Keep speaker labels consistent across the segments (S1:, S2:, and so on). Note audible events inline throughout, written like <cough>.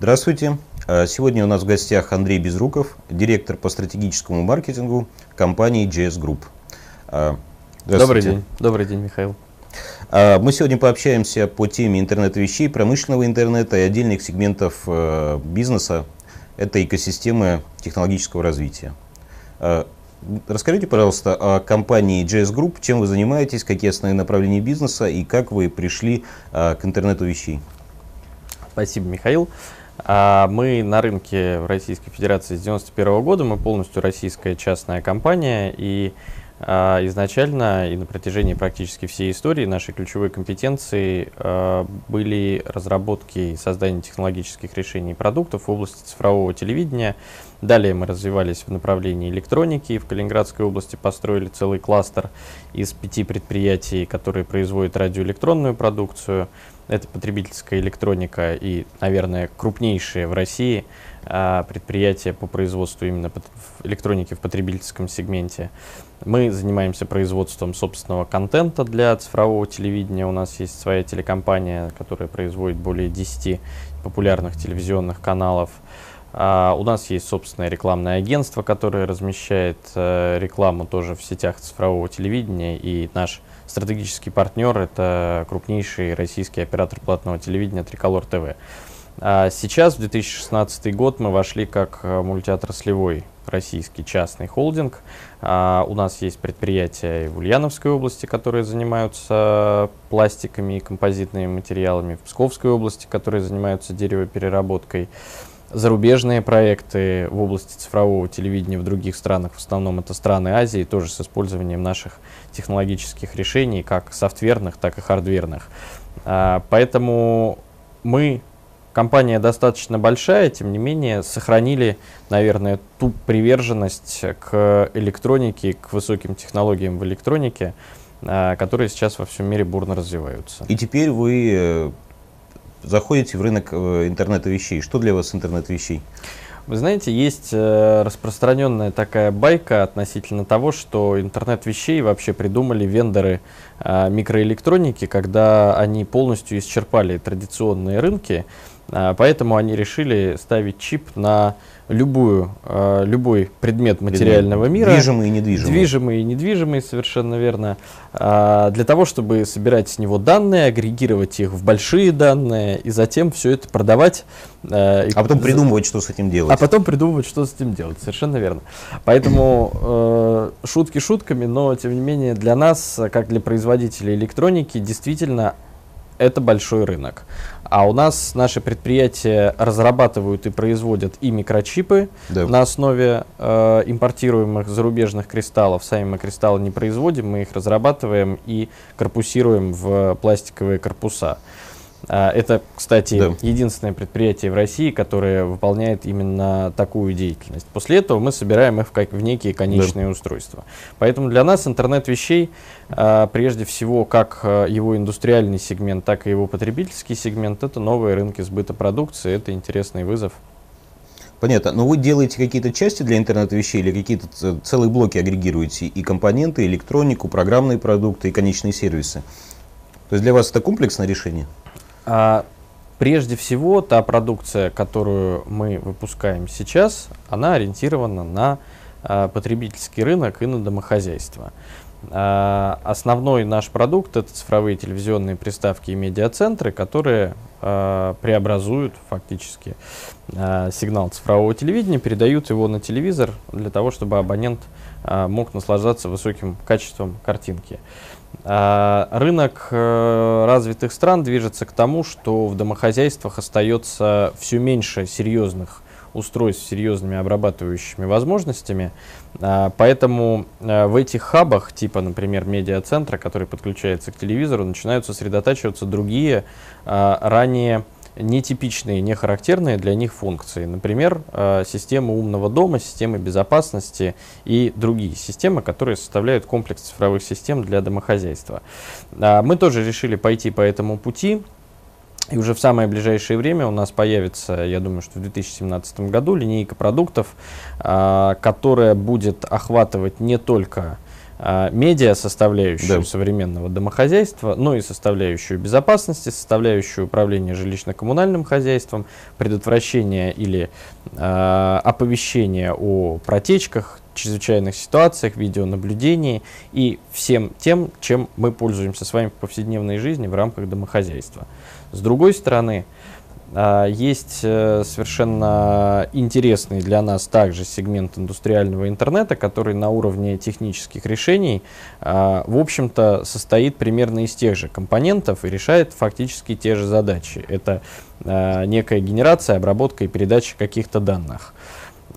S1: Здравствуйте. А, сегодня у нас в гостях Андрей Безруков, директор по стратегическому маркетингу компании JS Group.
S2: А, Добрый день. Добрый день, Михаил.
S1: А, мы сегодня пообщаемся по теме интернета вещей, промышленного интернета и отдельных сегментов бизнеса этой экосистемы технологического развития. Расскажите, пожалуйста, о компании JS Group, чем вы занимаетесь, какие основные направления бизнеса и как вы пришли к интернету вещей.
S2: Спасибо, Михаил. Мы на рынке в Российской Федерации с 1991 года, мы полностью российская частная компания, и а, изначально и на протяжении практически всей истории нашей ключевой компетенции а, были разработки и создание технологических решений и продуктов в области цифрового телевидения. Далее мы развивались в направлении электроники. В Калининградской области построили целый кластер из пяти предприятий, которые производят радиоэлектронную продукцию. Это потребительская электроника и, наверное, крупнейшие в России а, предприятия по производству именно электроники в потребительском сегменте. Мы занимаемся производством собственного контента для цифрового телевидения. У нас есть своя телекомпания, которая производит более 10 популярных телевизионных каналов. Uh, у нас есть собственное рекламное агентство, которое размещает uh, рекламу тоже в сетях цифрового телевидения, и наш стратегический партнер – это крупнейший российский оператор платного телевидения Триколор ТВ. А сейчас, в 2016 год, мы вошли как э, мультиотраслевой российский частный холдинг. А, у нас есть предприятия в Ульяновской области, которые занимаются пластиками и композитными материалами, в Псковской области, которые занимаются деревопереработкой зарубежные проекты в области цифрового телевидения в других странах, в основном это страны Азии, тоже с использованием наших технологических решений, как софтверных, так и хардверных. А, поэтому мы, компания достаточно большая, тем не менее, сохранили, наверное, ту приверженность к электронике, к высоким технологиям в электронике, а, которые сейчас во всем мире бурно развиваются.
S1: И теперь вы э, заходите в рынок э, интернета вещей. Что для вас интернет вещей?
S2: Вы знаете, есть э, распространенная такая байка относительно того, что интернет вещей вообще придумали вендоры э, микроэлектроники, когда они полностью исчерпали традиционные рынки, поэтому они решили ставить чип на любую, э, любой предмет материального предмет. мира.
S1: Движимый и недвижимый.
S2: Движимый и недвижимый, совершенно верно. Э, для того, чтобы собирать с него данные, агрегировать их в большие данные и затем все это продавать.
S1: Э, а потом придумывать, что с этим делать.
S2: А потом придумывать, что с этим делать, совершенно верно. Поэтому э, шутки шутками, но тем не менее для нас, как для производителей электроники, действительно это большой рынок. А у нас наши предприятия разрабатывают и производят и микрочипы да. на основе э, импортируемых зарубежных кристаллов. Сами мы кристаллы не производим, мы их разрабатываем и корпусируем в пластиковые корпуса. А, это, кстати, да. единственное предприятие в России, которое выполняет именно такую деятельность. После этого мы собираем их в, как, в некие конечные да. устройства. Поэтому для нас интернет вещей, а, прежде всего, как а, его индустриальный сегмент, так и его потребительский сегмент, это новые рынки сбыта продукции, это интересный вызов.
S1: Понятно. Но вы делаете какие-то части для интернет вещей или какие-то целые блоки агрегируете? И компоненты, и электронику, программные продукты, и конечные сервисы. То есть для вас это комплексное решение?
S2: А, прежде всего, та продукция, которую мы выпускаем сейчас, она ориентирована на а, потребительский рынок и на домохозяйство. А, основной наш продукт это цифровые телевизионные приставки и медиацентры, которые а, преобразуют фактически сигнал цифрового телевидения, передают его на телевизор для того, чтобы абонент мог наслаждаться высоким качеством картинки. А, рынок э, развитых стран движется к тому, что в домохозяйствах остается все меньше серьезных устройств с серьезными обрабатывающими возможностями. А, поэтому э, в этих хабах, типа, например, медиацентра, который подключается к телевизору, начинают сосредотачиваться другие а, ранее нетипичные, не характерные для них функции. Например, э, системы умного дома, системы безопасности и другие системы, которые составляют комплекс цифровых систем для домохозяйства. А, мы тоже решили пойти по этому пути. И уже в самое ближайшее время у нас появится, я думаю, что в 2017 году линейка продуктов, а, которая будет охватывать не только медиа составляющую да. современного домохозяйства, но и составляющую безопасности, составляющую управления жилищно-коммунальным хозяйством, предотвращение или э, оповещение о протечках, чрезвычайных ситуациях, видеонаблюдении и всем тем, чем мы пользуемся с вами в повседневной жизни в рамках домохозяйства. С другой стороны, а, есть э, совершенно интересный для нас также сегмент индустриального интернета, который на уровне технических решений, а, в общем-то, состоит примерно из тех же компонентов и решает фактически те же задачи. Это а, некая генерация, обработка и передача каких-то данных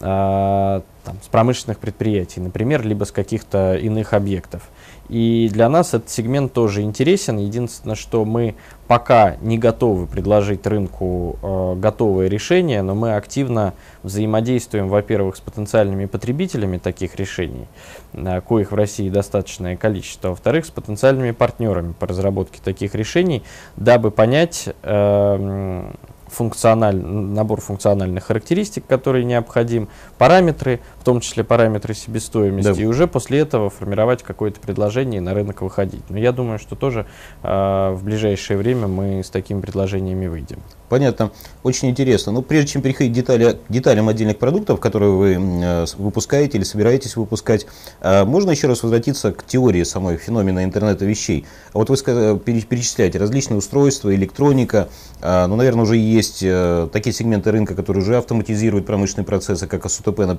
S2: там, с промышленных предприятий, например, либо с каких-то иных объектов. И для нас этот сегмент тоже интересен. Единственное, что мы пока не готовы предложить рынку э, готовое решение, но мы активно взаимодействуем, во-первых, с потенциальными потребителями таких решений, э, коих в России достаточное количество, во-вторых, с потенциальными партнерами по разработке таких решений, дабы понять, э, функциональ, набор функциональных характеристик, которые необходим, параметры, в том числе параметры себестоимости, да. и уже после этого формировать какое-то предложение и на рынок выходить. Но я думаю, что тоже э, в ближайшее время мы с такими предложениями выйдем.
S1: Понятно. Очень интересно. Но прежде чем переходить к детали, деталям отдельных продуктов, которые вы э, выпускаете или собираетесь выпускать, э, можно еще раз возвратиться к теории самой феномена интернета вещей. Вот вы сказали, перечисляете различные устройства, электроника, э, ну, наверное, уже есть э, такие сегменты рынка, которые уже автоматизируют промышленные процессы, как СУТП на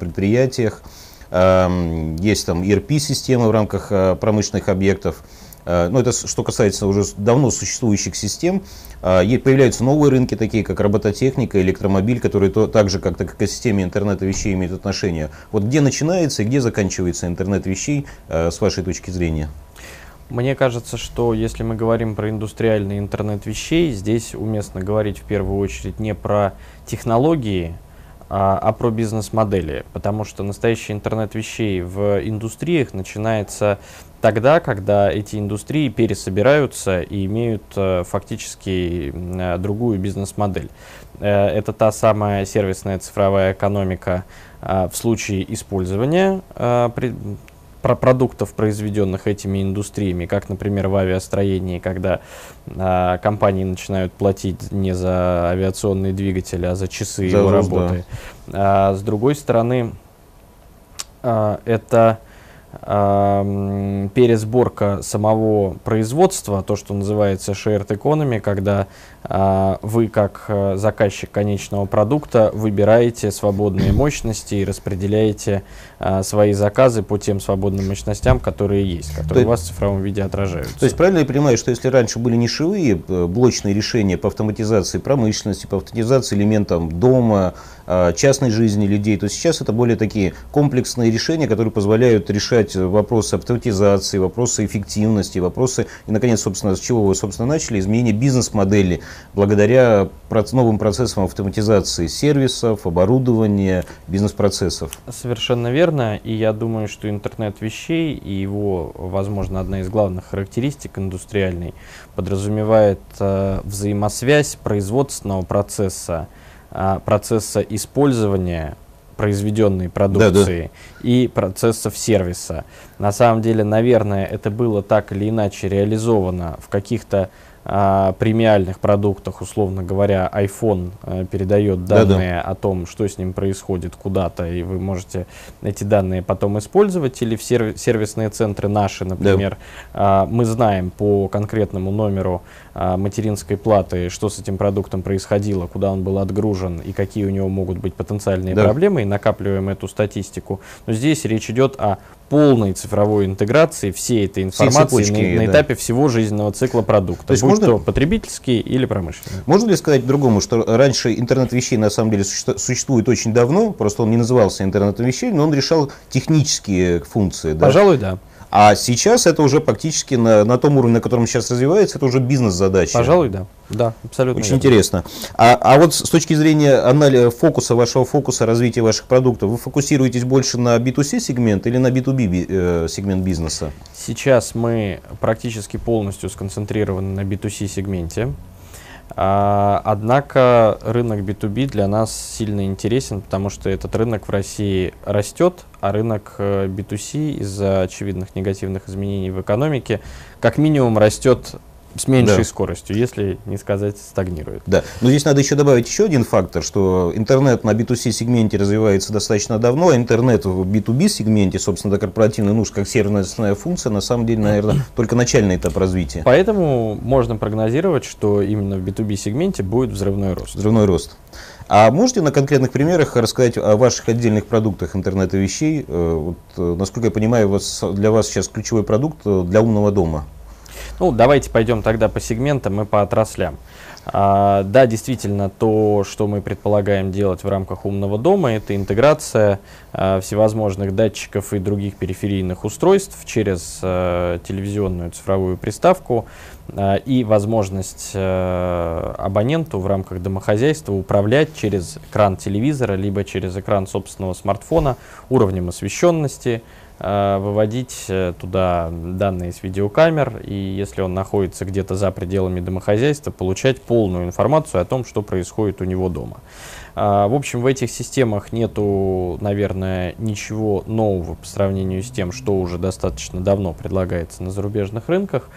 S1: предприятиях, э, есть там ERP-системы в рамках э, промышленных объектов, Э, ну, это что касается уже давно существующих систем. Э, появляются новые рынки, такие как робототехника, электромобиль, которые то, так же, как к экосистеме интернета вещей имеют отношение. Вот где начинается и где заканчивается интернет вещей, с вашей точки зрения?
S2: Мне кажется, что если мы говорим про индустриальный интернет вещей, здесь уместно говорить в первую очередь не про технологии, а, а про бизнес-модели, потому что настоящий интернет вещей в индустриях начинается тогда, когда эти индустрии пересобираются и имеют э, фактически э, другую бизнес-модель. Э, это та самая сервисная цифровая экономика в случае использования про продуктов, произведенных этими индустриями, как, например, в авиастроении, когда а, компании начинают платить не за авиационные двигатели, а за часы за его работы. Да. А, с другой стороны, а, это пересборка самого производства, то, что называется shared economy, когда а, вы, как э, заказчик конечного продукта, выбираете свободные <coughs> мощности и распределяете а, свои заказы по тем свободным мощностям, которые есть, которые то у вас в цифровом виде отражаются.
S1: То есть правильно я понимаю, что если раньше были нишевые э, блочные решения по автоматизации промышленности, по автоматизации элементам дома, частной жизни людей, то сейчас это более такие комплексные решения, которые позволяют решать вопросы автоматизации, вопросы эффективности, вопросы, и, наконец, собственно, с чего вы, собственно, начали, изменение бизнес-модели, благодаря новым процессам автоматизации сервисов, оборудования, бизнес-процессов.
S2: Совершенно верно. И я думаю, что интернет вещей и его, возможно, одна из главных характеристик индустриальной подразумевает э, взаимосвязь производственного процесса, э, процесса использования произведенной продукции да, да. и процессов сервиса. На самом деле, наверное, это было так или иначе реализовано в каких-то а, премиальных продуктах, условно говоря, iPhone а, передает данные Да-да. о том, что с ним происходит куда-то, и вы можете эти данные потом использовать, или в серви- сервисные центры наши, например, да. мы знаем по конкретному номеру а, материнской платы, что с этим продуктом происходило, куда он был отгружен и какие у него могут быть потенциальные да. проблемы, и накапливаем эту статистику. Но здесь речь идет о полной цифровой интеграции всей этой информации цепочки, на, на этапе всего жизненного цикла продукта, то есть будь можно, то потребительский или промышленный.
S1: Можно ли сказать другому, что раньше интернет вещей на самом деле существует очень давно, просто он не назывался интернетом вещей, но он решал технические функции.
S2: Да? Пожалуй, да.
S1: А сейчас это уже практически на, на том уровне, на котором сейчас развивается, это уже бизнес-задача.
S2: Пожалуй, да. Да, абсолютно.
S1: Очень верно. интересно. А, а вот с точки зрения анализа фокуса, вашего фокуса развития ваших продуктов, вы фокусируетесь больше на B2C сегмент или на B2B э, сегмент бизнеса?
S2: Сейчас мы практически полностью сконцентрированы на B2C сегменте. А, однако рынок B2B для нас сильно интересен, потому что этот рынок в России растет, а рынок B2C э, из-за очевидных негативных изменений в экономике как минимум растет с меньшей да. скоростью, если не сказать стагнирует.
S1: Да, но здесь надо еще добавить еще один фактор, что интернет на B2C сегменте развивается достаточно давно, а интернет в B2B сегменте, собственно, до корпоративной нужд, как сервисная функция, на самом деле, наверное, <clears throat> только начальный этап развития.
S2: Поэтому можно прогнозировать, что именно в B2B сегменте будет взрывной рост.
S1: Взрывной рост. А можете на конкретных примерах рассказать о ваших отдельных продуктах интернета вещей? Э, вот, э, насколько я понимаю, вас, для вас сейчас ключевой продукт э, для умного дома.
S2: Ну, давайте пойдем тогда по сегментам и по отраслям. А, да, действительно, то, что мы предполагаем делать в рамках умного дома, это интеграция а, всевозможных датчиков и других периферийных устройств через а, телевизионную цифровую приставку а, и возможность а, абоненту в рамках домохозяйства управлять через экран телевизора, либо через экран собственного смартфона уровнем освещенности, выводить э, туда данные с видеокамер, и если он находится где-то за пределами домохозяйства, получать полную информацию о том, что происходит у него дома. А, в общем, в этих системах нету, наверное, ничего нового по сравнению с тем, что уже достаточно давно предлагается на зарубежных рынках.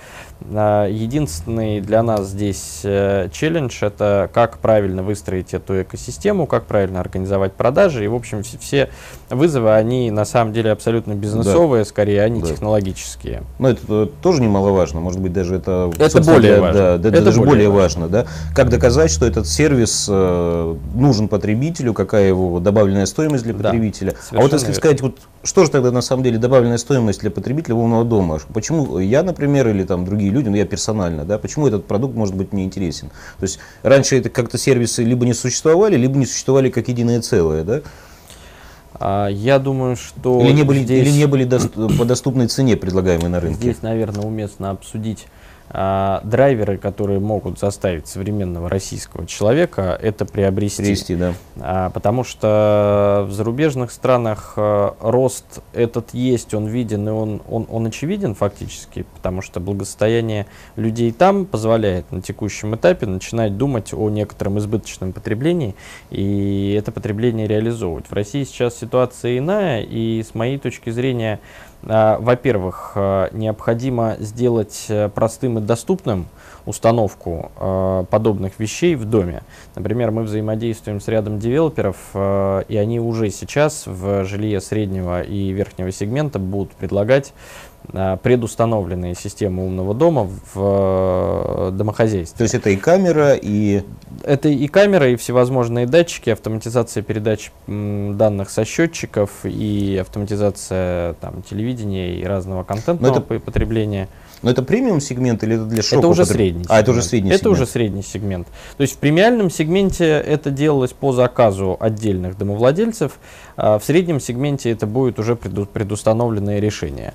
S2: А, единственный для нас здесь э, челлендж – это как правильно выстроить эту экосистему, как правильно организовать продажи. И, в общем, все вызовы, они на самом деле абсолютно бизнесовые, да. скорее, они да. технологические.
S1: Но это э, тоже немаловажно. Может быть, даже это…
S2: Это более важно.
S1: Да, это, это даже более важно. важно да? Как доказать, что этот сервис э, нужен потребителю, какая его добавленная стоимость для потребителя. Да, а вот если верно. сказать, вот что же тогда на самом деле добавленная стоимость для потребителя умного дома? Почему я, например, или там другие люди, ну я персонально, да, почему этот продукт может быть мне интересен? То есть раньше это как-то сервисы либо не существовали, либо не существовали как единое целое, да?
S2: А, я думаю, что
S1: или не были, здесь, или не были по доступной цене предлагаемые на рынке.
S2: Здесь, наверное, уместно обсудить а, драйверы, которые могут заставить современного российского человека это приобрести.
S1: Приобрести, да.
S2: А, потому что в зарубежных странах а, рост этот есть, он виден и он, он, он очевиден фактически, потому что благосостояние людей там позволяет на текущем этапе начинать думать о некотором избыточном потреблении и это потребление реализовывать. В России сейчас ситуация иная, и с моей точки зрения во-первых, а, необходимо сделать э, простым и доступным установку а, подобных вещей в доме. Например, мы взаимодействуем с рядом девелоперов, и они уже сейчас в жилье среднего и верхнего сегмента будут предлагать Э, предустановленные системы умного дома в э, домохозяйстве.
S1: То есть это и камера, и...
S2: Это и камера, и всевозможные датчики, автоматизация передач данных со счетчиков, и автоматизация там, телевидения и разного контентного это... потребления.
S1: Но это премиум сегмент или это для шока?
S2: Это уже потреб... средний.
S1: А, это уже средний
S2: это
S1: сегмент.
S2: уже средний сегмент. То есть в премиальном сегменте это делалось по заказу отдельных домовладельцев, а в среднем сегменте это будет уже преду... предустановленное решение.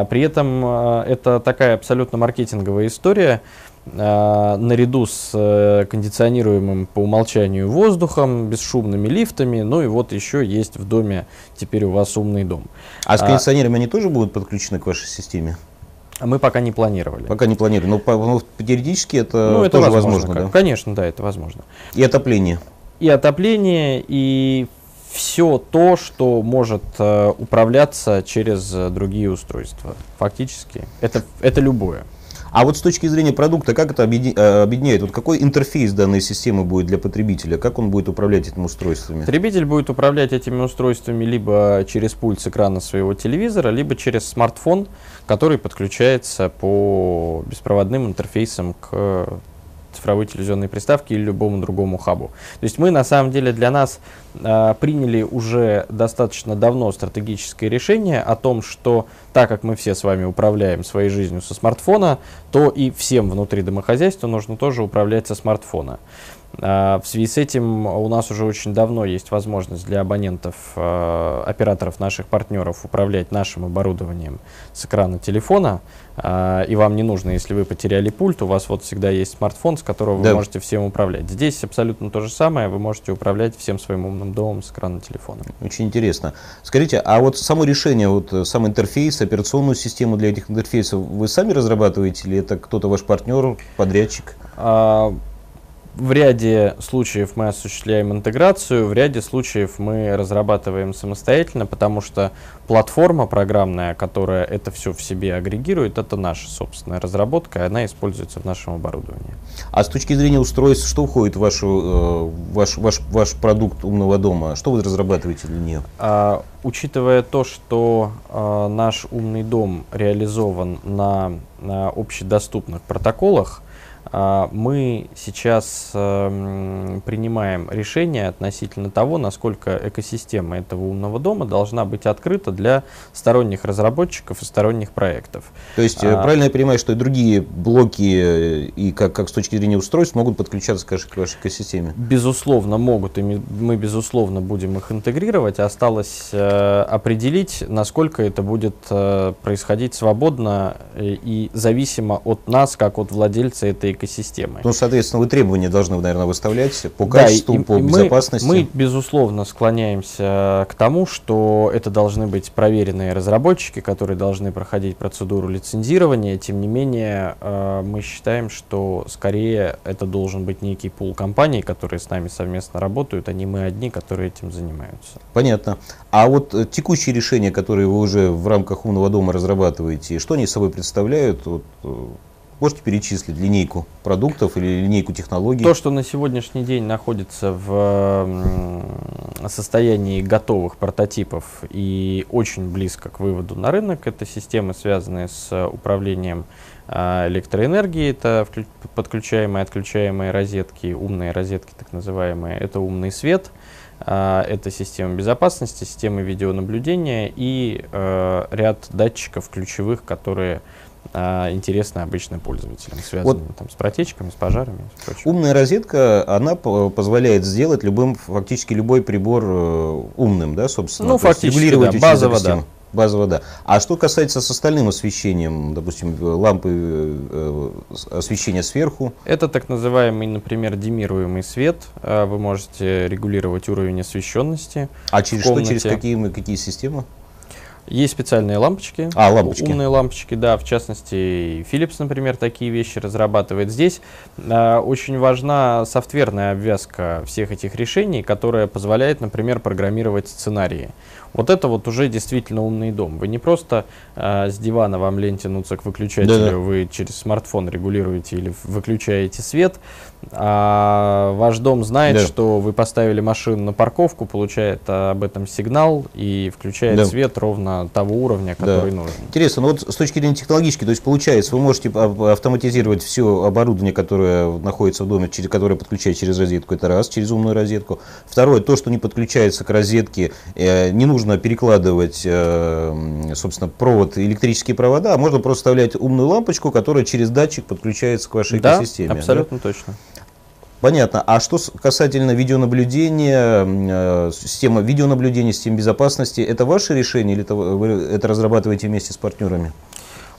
S2: А при этом а, это такая абсолютно маркетинговая история. А, наряду с э, кондиционируемым по умолчанию воздухом, бесшумными лифтами, ну и вот еще есть в доме теперь у вас умный дом.
S1: А с кондиционерами они тоже будут подключены к вашей системе?
S2: Мы пока не планировали.
S1: Пока не планировали. Но, но теоретически это, ну, это тоже возможно, возможно
S2: да? Конечно, да, это возможно.
S1: И отопление.
S2: И отопление, и все то, что может э, управляться через э, другие устройства. Фактически. Это, это любое.
S1: А вот с точки зрения продукта, как это э, объединяет? Вот какой интерфейс данной системы будет для потребителя? Как он будет управлять этими устройствами?
S2: Потребитель будет управлять этими устройствами либо через пульт с экрана своего телевизора, либо через смартфон, который подключается по беспроводным интерфейсам к цифровой телевизионной приставке или любому другому хабу. То есть мы на самом деле для нас э, приняли уже достаточно давно стратегическое решение о том, что так как мы все с вами управляем своей жизнью со смартфона, то и всем внутри домохозяйства нужно тоже управлять со смартфона. А, в связи с этим у нас уже очень давно есть возможность для абонентов, а, операторов наших партнеров управлять нашим оборудованием с экрана телефона. А, и вам не нужно, если вы потеряли пульт, у вас вот всегда есть смартфон, с которого да. вы можете всем управлять. Здесь абсолютно то же самое, вы можете управлять всем своим умным домом с экрана телефона.
S1: Очень интересно. Скажите, а вот само решение, вот э, сам интерфейс, операционную систему для этих интерфейсов вы сами разрабатываете или это кто-то ваш партнер, подрядчик?
S2: В ряде случаев мы осуществляем интеграцию, в ряде случаев мы разрабатываем самостоятельно, потому что платформа программная, которая это все в себе агрегирует, это наша собственная разработка, и она используется в нашем оборудовании.
S1: А с точки зрения устройств, что входит в вашу, э, ваш, ваш, ваш продукт умного дома? Что вы разрабатываете для нее?
S2: А, учитывая то, что а, наш умный дом реализован на, на общедоступных протоколах, мы сейчас эм, принимаем решение относительно того, насколько экосистема этого умного дома должна быть открыта для сторонних разработчиков и сторонних проектов.
S1: То есть, э, а, правильно я понимаю, что и другие блоки, э, и как, как с точки зрения устройств, могут подключаться к вашей, к вашей экосистеме?
S2: Безусловно, могут, и мы, безусловно, будем их интегрировать. Осталось э, определить, насколько это будет происходить свободно и зависимо от нас, как от владельца этой экосистемы.
S1: Ну, соответственно, вы требования должны, наверное, выставлять по качеству, да, и, по и безопасности.
S2: Мы, мы, безусловно, склоняемся к тому, что это должны быть проверенные разработчики, которые должны проходить процедуру лицензирования. Тем не менее, э, мы считаем, что скорее это должен быть некий пул компаний, которые с нами совместно работают, а не мы одни, которые этим занимаются.
S1: Понятно. А вот э, текущие решения, которые вы уже в рамках умного дома разрабатываете, что они собой представляют? Вот, э, Можете перечислить линейку продуктов или линейку технологий?
S2: То, что на сегодняшний день находится в состоянии готовых прототипов и очень близко к выводу на рынок, это системы, связанные с управлением а, электроэнергией, это подключаемые, отключаемые розетки, умные розетки так называемые, это умный свет, а, это система безопасности, системы видеонаблюдения и э, ряд датчиков ключевых, которые а, интересно обычным пользователям, связанным вот там, с протечками, с пожарами.
S1: С умная розетка, она позволяет сделать любым, фактически любой прибор э, умным, да, собственно?
S2: Ну, фактически, да, базово, да.
S1: Базово, да. А что касается с остальным освещением, допустим, лампы э, освещения сверху?
S2: Это так называемый, например, демируемый свет. А, вы можете регулировать уровень освещенности.
S1: А через что, через какие, какие системы?
S2: Есть специальные лампочки.
S1: А, лампочки.
S2: Умные лампочки, да. В частности, Philips, например, такие вещи разрабатывает. Здесь э, очень важна софтверная обвязка всех этих решений, которая позволяет, например, программировать сценарии. Вот это вот уже действительно умный дом. Вы не просто э, с дивана вам лень тянуться к выключателю, да -да. вы через смартфон регулируете или выключаете свет, а ваш дом знает, да. что вы поставили машину на парковку, получает об этом сигнал и включает да. свет ровно того уровня, который да. нужен.
S1: Интересно, ну вот с точки зрения технологической, то есть получается, вы можете автоматизировать все оборудование, которое находится в доме, через, которое подключает через розетку, это раз, через умную розетку. Второе, то, что не подключается к розетке, э, не нужно перекладывать, э, собственно, провод, электрические провода, а можно просто вставлять умную лампочку, которая через датчик подключается к вашей
S2: да,
S1: экосистеме.
S2: абсолютно да? точно.
S1: Понятно. А что касательно видеонаблюдения, э, система видеонаблюдения, система безопасности, это ваше решение или это вы это разрабатываете вместе с партнерами?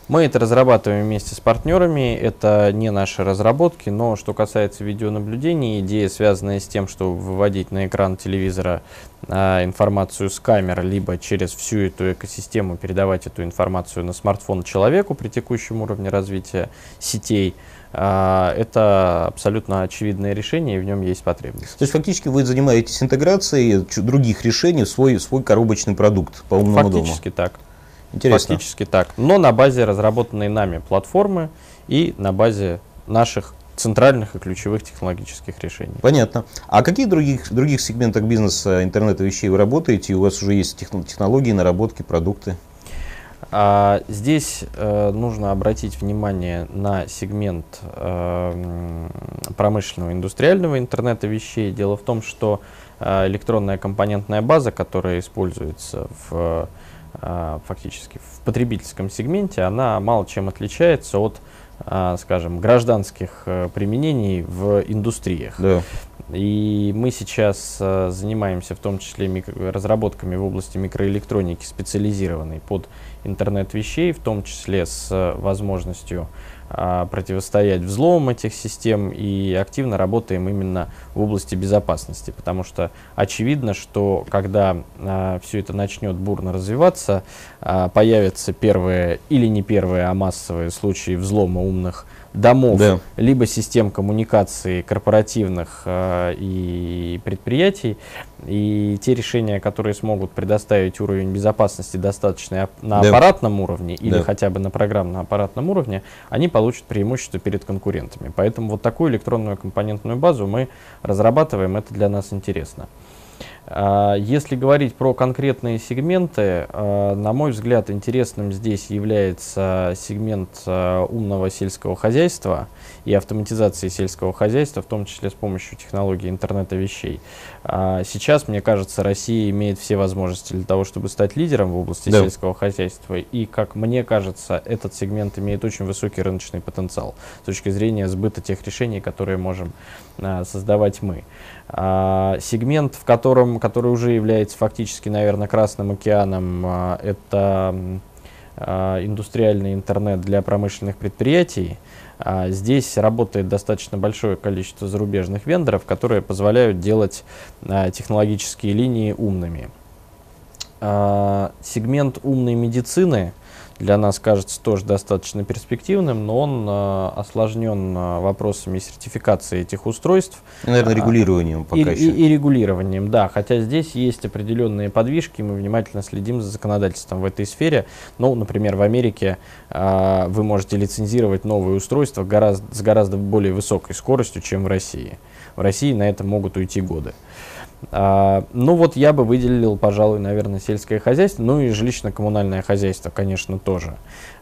S2: Мы это разрабатываем вместе с партнерами, это не наши разработки, но что касается видеонаблюдения, идея, связанная с тем, что выводить на экран телевизора а, информацию с камер, либо через всю эту экосистему передавать эту информацию на смартфон человеку при текущем уровне развития сетей, это абсолютно очевидное решение, и в нем есть потребность.
S1: То есть фактически вы занимаетесь интеграцией других решений в свой, свой коробочный продукт по умному
S2: Фактически дому? Фактически так. Интересно. Фактически так. Но на базе разработанной нами платформы и на базе наших центральных и ключевых технологических решений.
S1: Понятно. А какие других, других сегментах бизнеса интернета вещей вы работаете? У вас уже есть технологии, наработки, продукты?
S2: А, здесь э, нужно обратить внимание на сегмент э, промышленного индустриального интернета вещей. Дело в том, что э, электронная компонентная база, которая используется в а, фактически в потребительском сегменте, она мало чем отличается от, а, скажем, гражданских э, применений в индустриях. Да. И мы сейчас э, занимаемся в том числе разработками в области микроэлектроники, специализированной под интернет вещей, в том числе с возможностью а, противостоять взломам этих систем и активно работаем именно в области безопасности, потому что очевидно, что когда а, все это начнет бурно развиваться, а, появятся первые или не первые, а массовые случаи взлома умных домов, да. либо систем коммуникации корпоративных э, и предприятий. И те решения, которые смогут предоставить уровень безопасности достаточный на да. аппаратном уровне или да. хотя бы на программно-аппаратном уровне, они получат преимущество перед конкурентами. Поэтому вот такую электронную компонентную базу мы разрабатываем, это для нас интересно. А, если говорить про конкретные сегменты, а, на мой взгляд, интересным здесь является сегмент а, умного сельского хозяйства и автоматизации сельского хозяйства, в том числе с помощью технологии интернета вещей. Сейчас, мне кажется, Россия имеет все возможности для того, чтобы стать лидером в области да. сельского хозяйства. И, как мне кажется, этот сегмент имеет очень высокий рыночный потенциал с точки зрения сбыта тех решений, которые можем создавать мы. Сегмент, в котором который уже является фактически, наверное, Красным океаном, а, это а, индустриальный интернет для промышленных предприятий. А, здесь работает достаточно большое количество зарубежных вендоров, которые позволяют делать технологические линии умными. Сегмент умной медицины для нас кажется тоже достаточно перспективным, но он э, осложнен э, вопросами сертификации этих устройств.
S1: И, наверное, регулированием пока
S2: и, еще. И, и регулированием, да. Хотя здесь есть определенные подвижки, мы внимательно следим за законодательством в этой сфере. Ну, например, в Америке э, вы можете лицензировать новые устройства гораздо, с гораздо более высокой скоростью, чем в России. В России на это могут уйти годы. А, ну вот я бы выделил, пожалуй, наверное, сельское хозяйство, ну и жилищно-коммунальное хозяйство, конечно, тоже.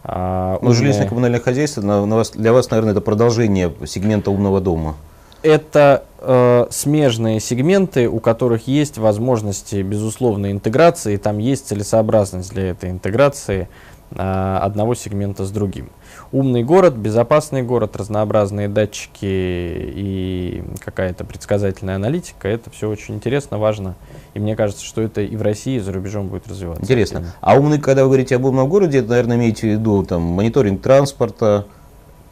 S1: А, ну, жилищно-коммунальное хозяйство на, на вас, для вас, наверное, это продолжение сегмента умного дома.
S2: Это э, смежные сегменты, у которых есть возможности, безусловной интеграции, там есть целесообразность для этой интеграции э, одного сегмента с другим умный город, безопасный город, разнообразные датчики и какая-то предсказательная аналитика. Это все очень интересно, важно. И мне кажется, что это и в России, и за рубежом будет развиваться.
S1: Интересно. А умный, когда вы говорите об умном городе, это, наверное, имеете в виду там, мониторинг транспорта,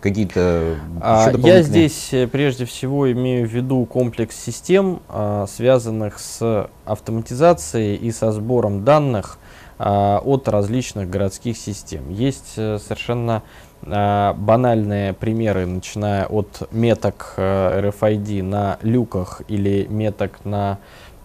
S1: какие-то
S2: а, Я здесь э, прежде всего имею в виду комплекс систем, а, связанных с автоматизацией и со сбором данных а, от различных городских систем. Есть а, совершенно банальные примеры, начиная от меток э, RFID на люках или меток на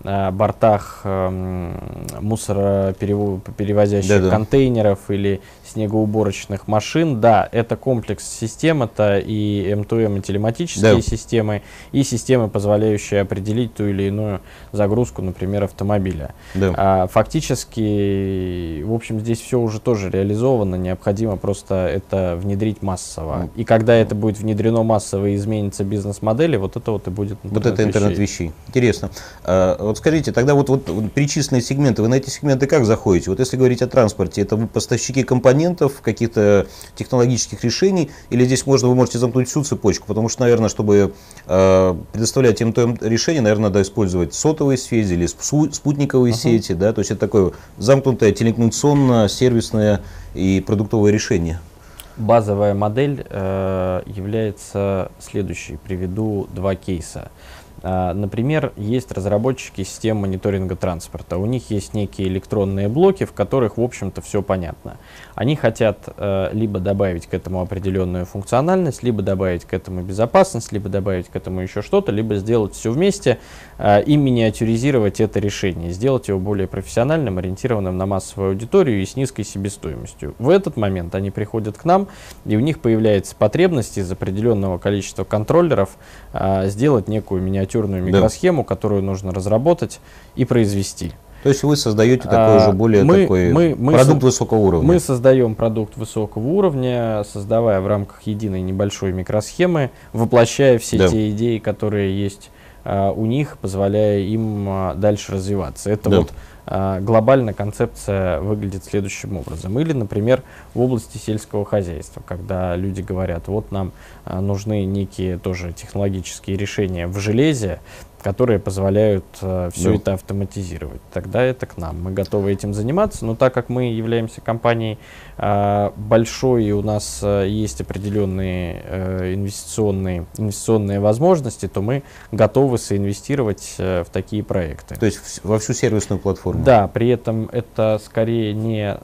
S2: э, бортах э, мусороперевозящих да -да. контейнеров или снегоуборочных машин. Да, это комплекс систем, это и M2M, и телематические да. системы, и системы, позволяющие определить ту или иную загрузку, например, автомобиля. Да. А, фактически, в общем, здесь все уже тоже реализовано, необходимо просто это внедрить массово. Mm. И когда это будет внедрено массово и изменится бизнес-модели, вот это вот и будет
S1: Вот это интернет вещей. Интересно. А, вот скажите, тогда вот, вот перечисленные сегменты, вы на эти сегменты как заходите? Вот если говорить о транспорте, это поставщики компонентов, компонентов, каких-то технологических решений, или здесь можно, вы можете замкнуть всю цепочку, потому что, наверное, чтобы э, предоставлять тем то решение, наверное, надо использовать сотовые связи или спутниковые uh-huh. сети, да, то есть это такое замкнутое телекоммуникационно-сервисное и продуктовое решение.
S2: Базовая модель э, является следующей. Приведу два кейса. А, например, есть разработчики систем мониторинга транспорта. У них есть некие электронные блоки, в которых, в общем-то, все понятно. Они хотят э, либо добавить к этому определенную функциональность, либо добавить к этому безопасность, либо добавить к этому еще что-то, либо сделать все вместе э, и миниатюризировать это решение, сделать его более профессиональным, ориентированным на массовую аудиторию и с низкой себестоимостью. В этот момент они приходят к нам, и у них появляется потребность из определенного количества контроллеров э, сделать некую миниатюрную микросхему, да. которую нужно разработать и произвести.
S1: То есть вы создаете такой а, уже более мы, такой мы, мы продукт со, высокого уровня?
S2: Мы создаем продукт высокого уровня, создавая в рамках единой небольшой микросхемы, воплощая все да. те идеи, которые есть а, у них, позволяя им а, дальше развиваться. Это да. вот а, глобально концепция выглядит следующим образом. Или, например, в области сельского хозяйства, когда люди говорят, вот нам а, нужны некие тоже технологические решения в железе, которые позволяют э, все
S1: Да.
S2: это автоматизировать. Тогда это к нам. Мы готовы этим заниматься, но так как мы являемся компанией э, большой, и у нас э, есть определенные э, инвестиционные, инвестиционные возможности, то мы готовы соинвестировать э, в такие проекты.
S1: То есть вс- во всю сервисную платформу.
S2: Да, при этом это скорее не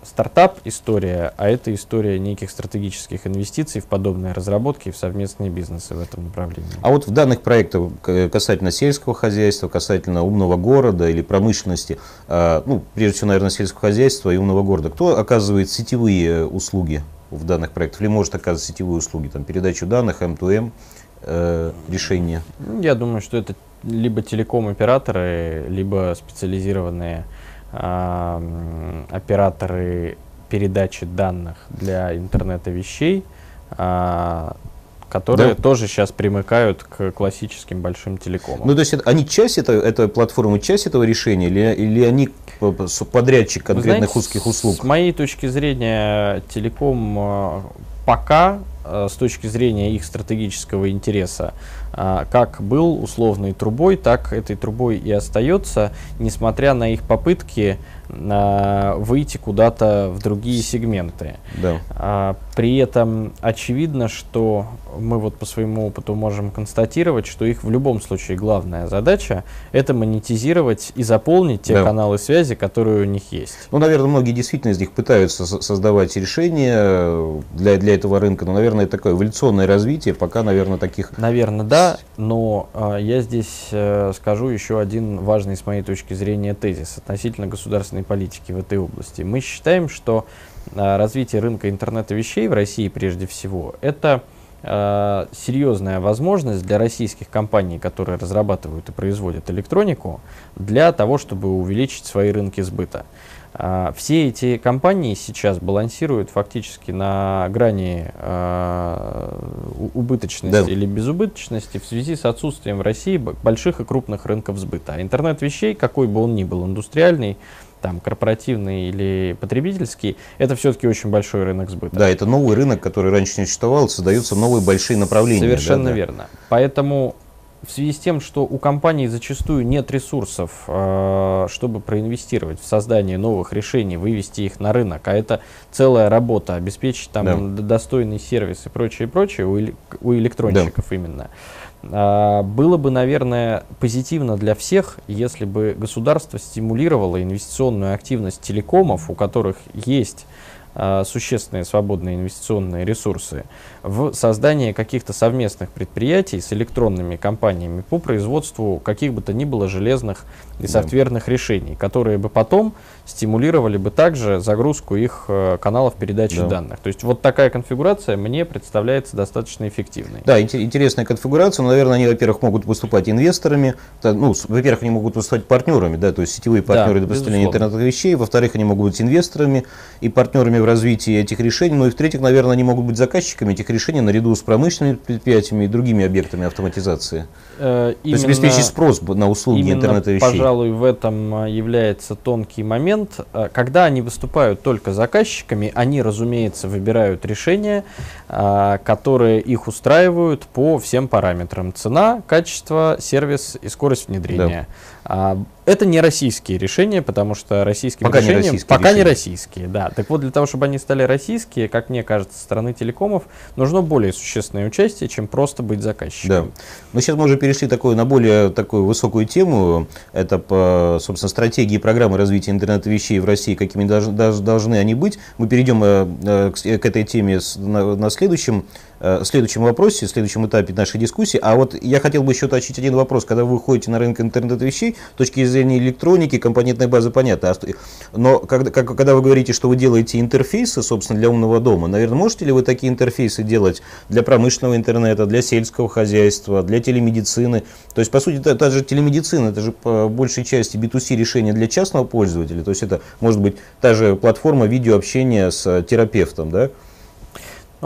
S2: стартап-история, а это история неких стратегических инвестиций в подобные разработки и в совместные бизнесы в этом направлении.
S1: А вот в данных проектах к- касательно сельского хозяйства, касательно умного города или промышленности, а, ну, прежде всего, наверное, сельского хозяйства и умного города, кто оказывает сетевые услуги в данных проектах? Или может оказывать сетевые услуги, там, передачу данных, M2M, э, решения?
S2: Я думаю, что это либо телеком-операторы, либо специализированные а, операторы передачи данных для интернета вещей, а, которые
S1: Да.
S2: тоже сейчас примыкают к классическим большим телекомам.
S1: Ну, то есть это- они часть этого, этой платформы, часть этого решения, или, или они с- подрядчик конкретных
S2: знаете,
S1: узких услуг?
S2: С моей точки зрения, телеком э, пока, э, с точки зрения их стратегического интереса, э, как был условной трубой, так этой трубой и остается, несмотря на их попытки э, выйти куда-то в другие сегменты.
S1: Да.
S2: При этом очевидно, что мы вот по своему опыту можем констатировать, что их в любом случае главная задача это монетизировать и заполнить те
S1: Да.
S2: каналы связи, которые у них есть.
S1: Ну, наверное, многие действительно из них пытаются со- создавать решения э, для, для этого рынка, но, наверное, это такое эволюционное развитие, пока, наверное, таких...
S2: Наверное, да, но а, я здесь э, скажу еще один важный с моей точки зрения тезис относительно государственной политики в этой области. Мы считаем, что развитие рынка интернета вещей в России прежде всего это а, серьезная возможность для российских компаний, которые разрабатывают и производят электронику, для того, чтобы увеличить свои рынки сбыта. А, Все эти компании сейчас балансируют фактически на грани убыточности
S1: Да.
S2: или безубыточности в связи с отсутствием в России больших и крупных рынков сбыта. А Интернет вещей, какой бы он ни был, индустриальный, там, корпоративный или потребительский, это все-таки очень большой рынок сбыта.
S1: Да, это новый рынок, который раньше не существовал, создаются новые большие направления.
S2: Совершенно
S1: да, да.
S2: верно. Поэтому в связи с тем, что у компаний зачастую нет ресурсов, э, чтобы проинвестировать в создание новых решений, вывести их на рынок, а это целая работа, обеспечить там
S1: Да.
S2: достойный сервис и прочее, прочее у, эле- у электронщиков именно. А, Было бы, наверное, позитивно для всех, если бы государство стимулировало инвестиционную активность телекомов, у которых есть а, существенные свободные инвестиционные ресурсы, в создание каких-то совместных предприятий с электронными компаниями по производству каких бы то ни было железных и
S1: Да.
S2: софтверных решений, которые бы потом стимулировали бы также загрузку их э, каналов передачи
S1: Да.
S2: данных. То есть вот такая конфигурация мне представляется достаточно эффективной.
S1: Да, инте- интересная конфигурация. Но, наверное, они, во-первых, могут выступать инвесторами. Ну, во-первых, они могут выступать партнерами, да, то есть сетевые
S2: Да,
S1: партнеры для поставления
S2: безусловно.
S1: интернет-вещей. В-вторых, они могут быть инвесторами и партнерами в развитии этих решений. Ну и в-третьих, наверное, они могут быть заказчиками этих решений наряду с промышленными предприятиями и другими объектами автоматизации.
S2: Э,
S1: То есть обеспечить спрос на услуги
S2: Именно,
S1: интернета вещей.
S2: пожалуй, в этом а, является тонкий момент. А, Когда они выступают только заказчиками, они, разумеется, выбирают решения, а, которые их устраивают по всем параметрам. Цена, качество, сервис и скорость внедрения. А, Это не российские решения, потому что российским
S1: Пока не
S2: решениям
S1: российские
S2: пока не
S1: решения.
S2: российские, да. Так вот, для того, чтобы они стали российские, как мне кажется, со стороны телекомов, нужно более существенное участие, чем просто быть заказчиком.
S1: Да. Но сейчас мы уже перешли такую, на более такую высокую тему. Это, по, собственно, стратегии программы развития интернета вещей в России, какими должны, дож- должны они быть. Мы перейдем э, э, к, с- к этой теме с- на, на следующем, э, следующем вопросе, следующем этапе нашей дискуссии. А вот я хотел бы еще уточнить один вопрос. Когда вы выходите на рынок интернета вещей, с точки зрения электроники, компонентной базы понятно. А что- Но когда, когда вы говорите, что вы делаете интерфейсы, собственно, для умного дома, наверное, можете ли вы такие интерфейсы делать для промышленного интернета, для сельского хозяйства, для телемедицины? То есть, по сути, та, та же телемедицина, это же по большей части B2C решение для частного пользователя. То есть, это может быть та же платформа видеообщения с терапевтом, да?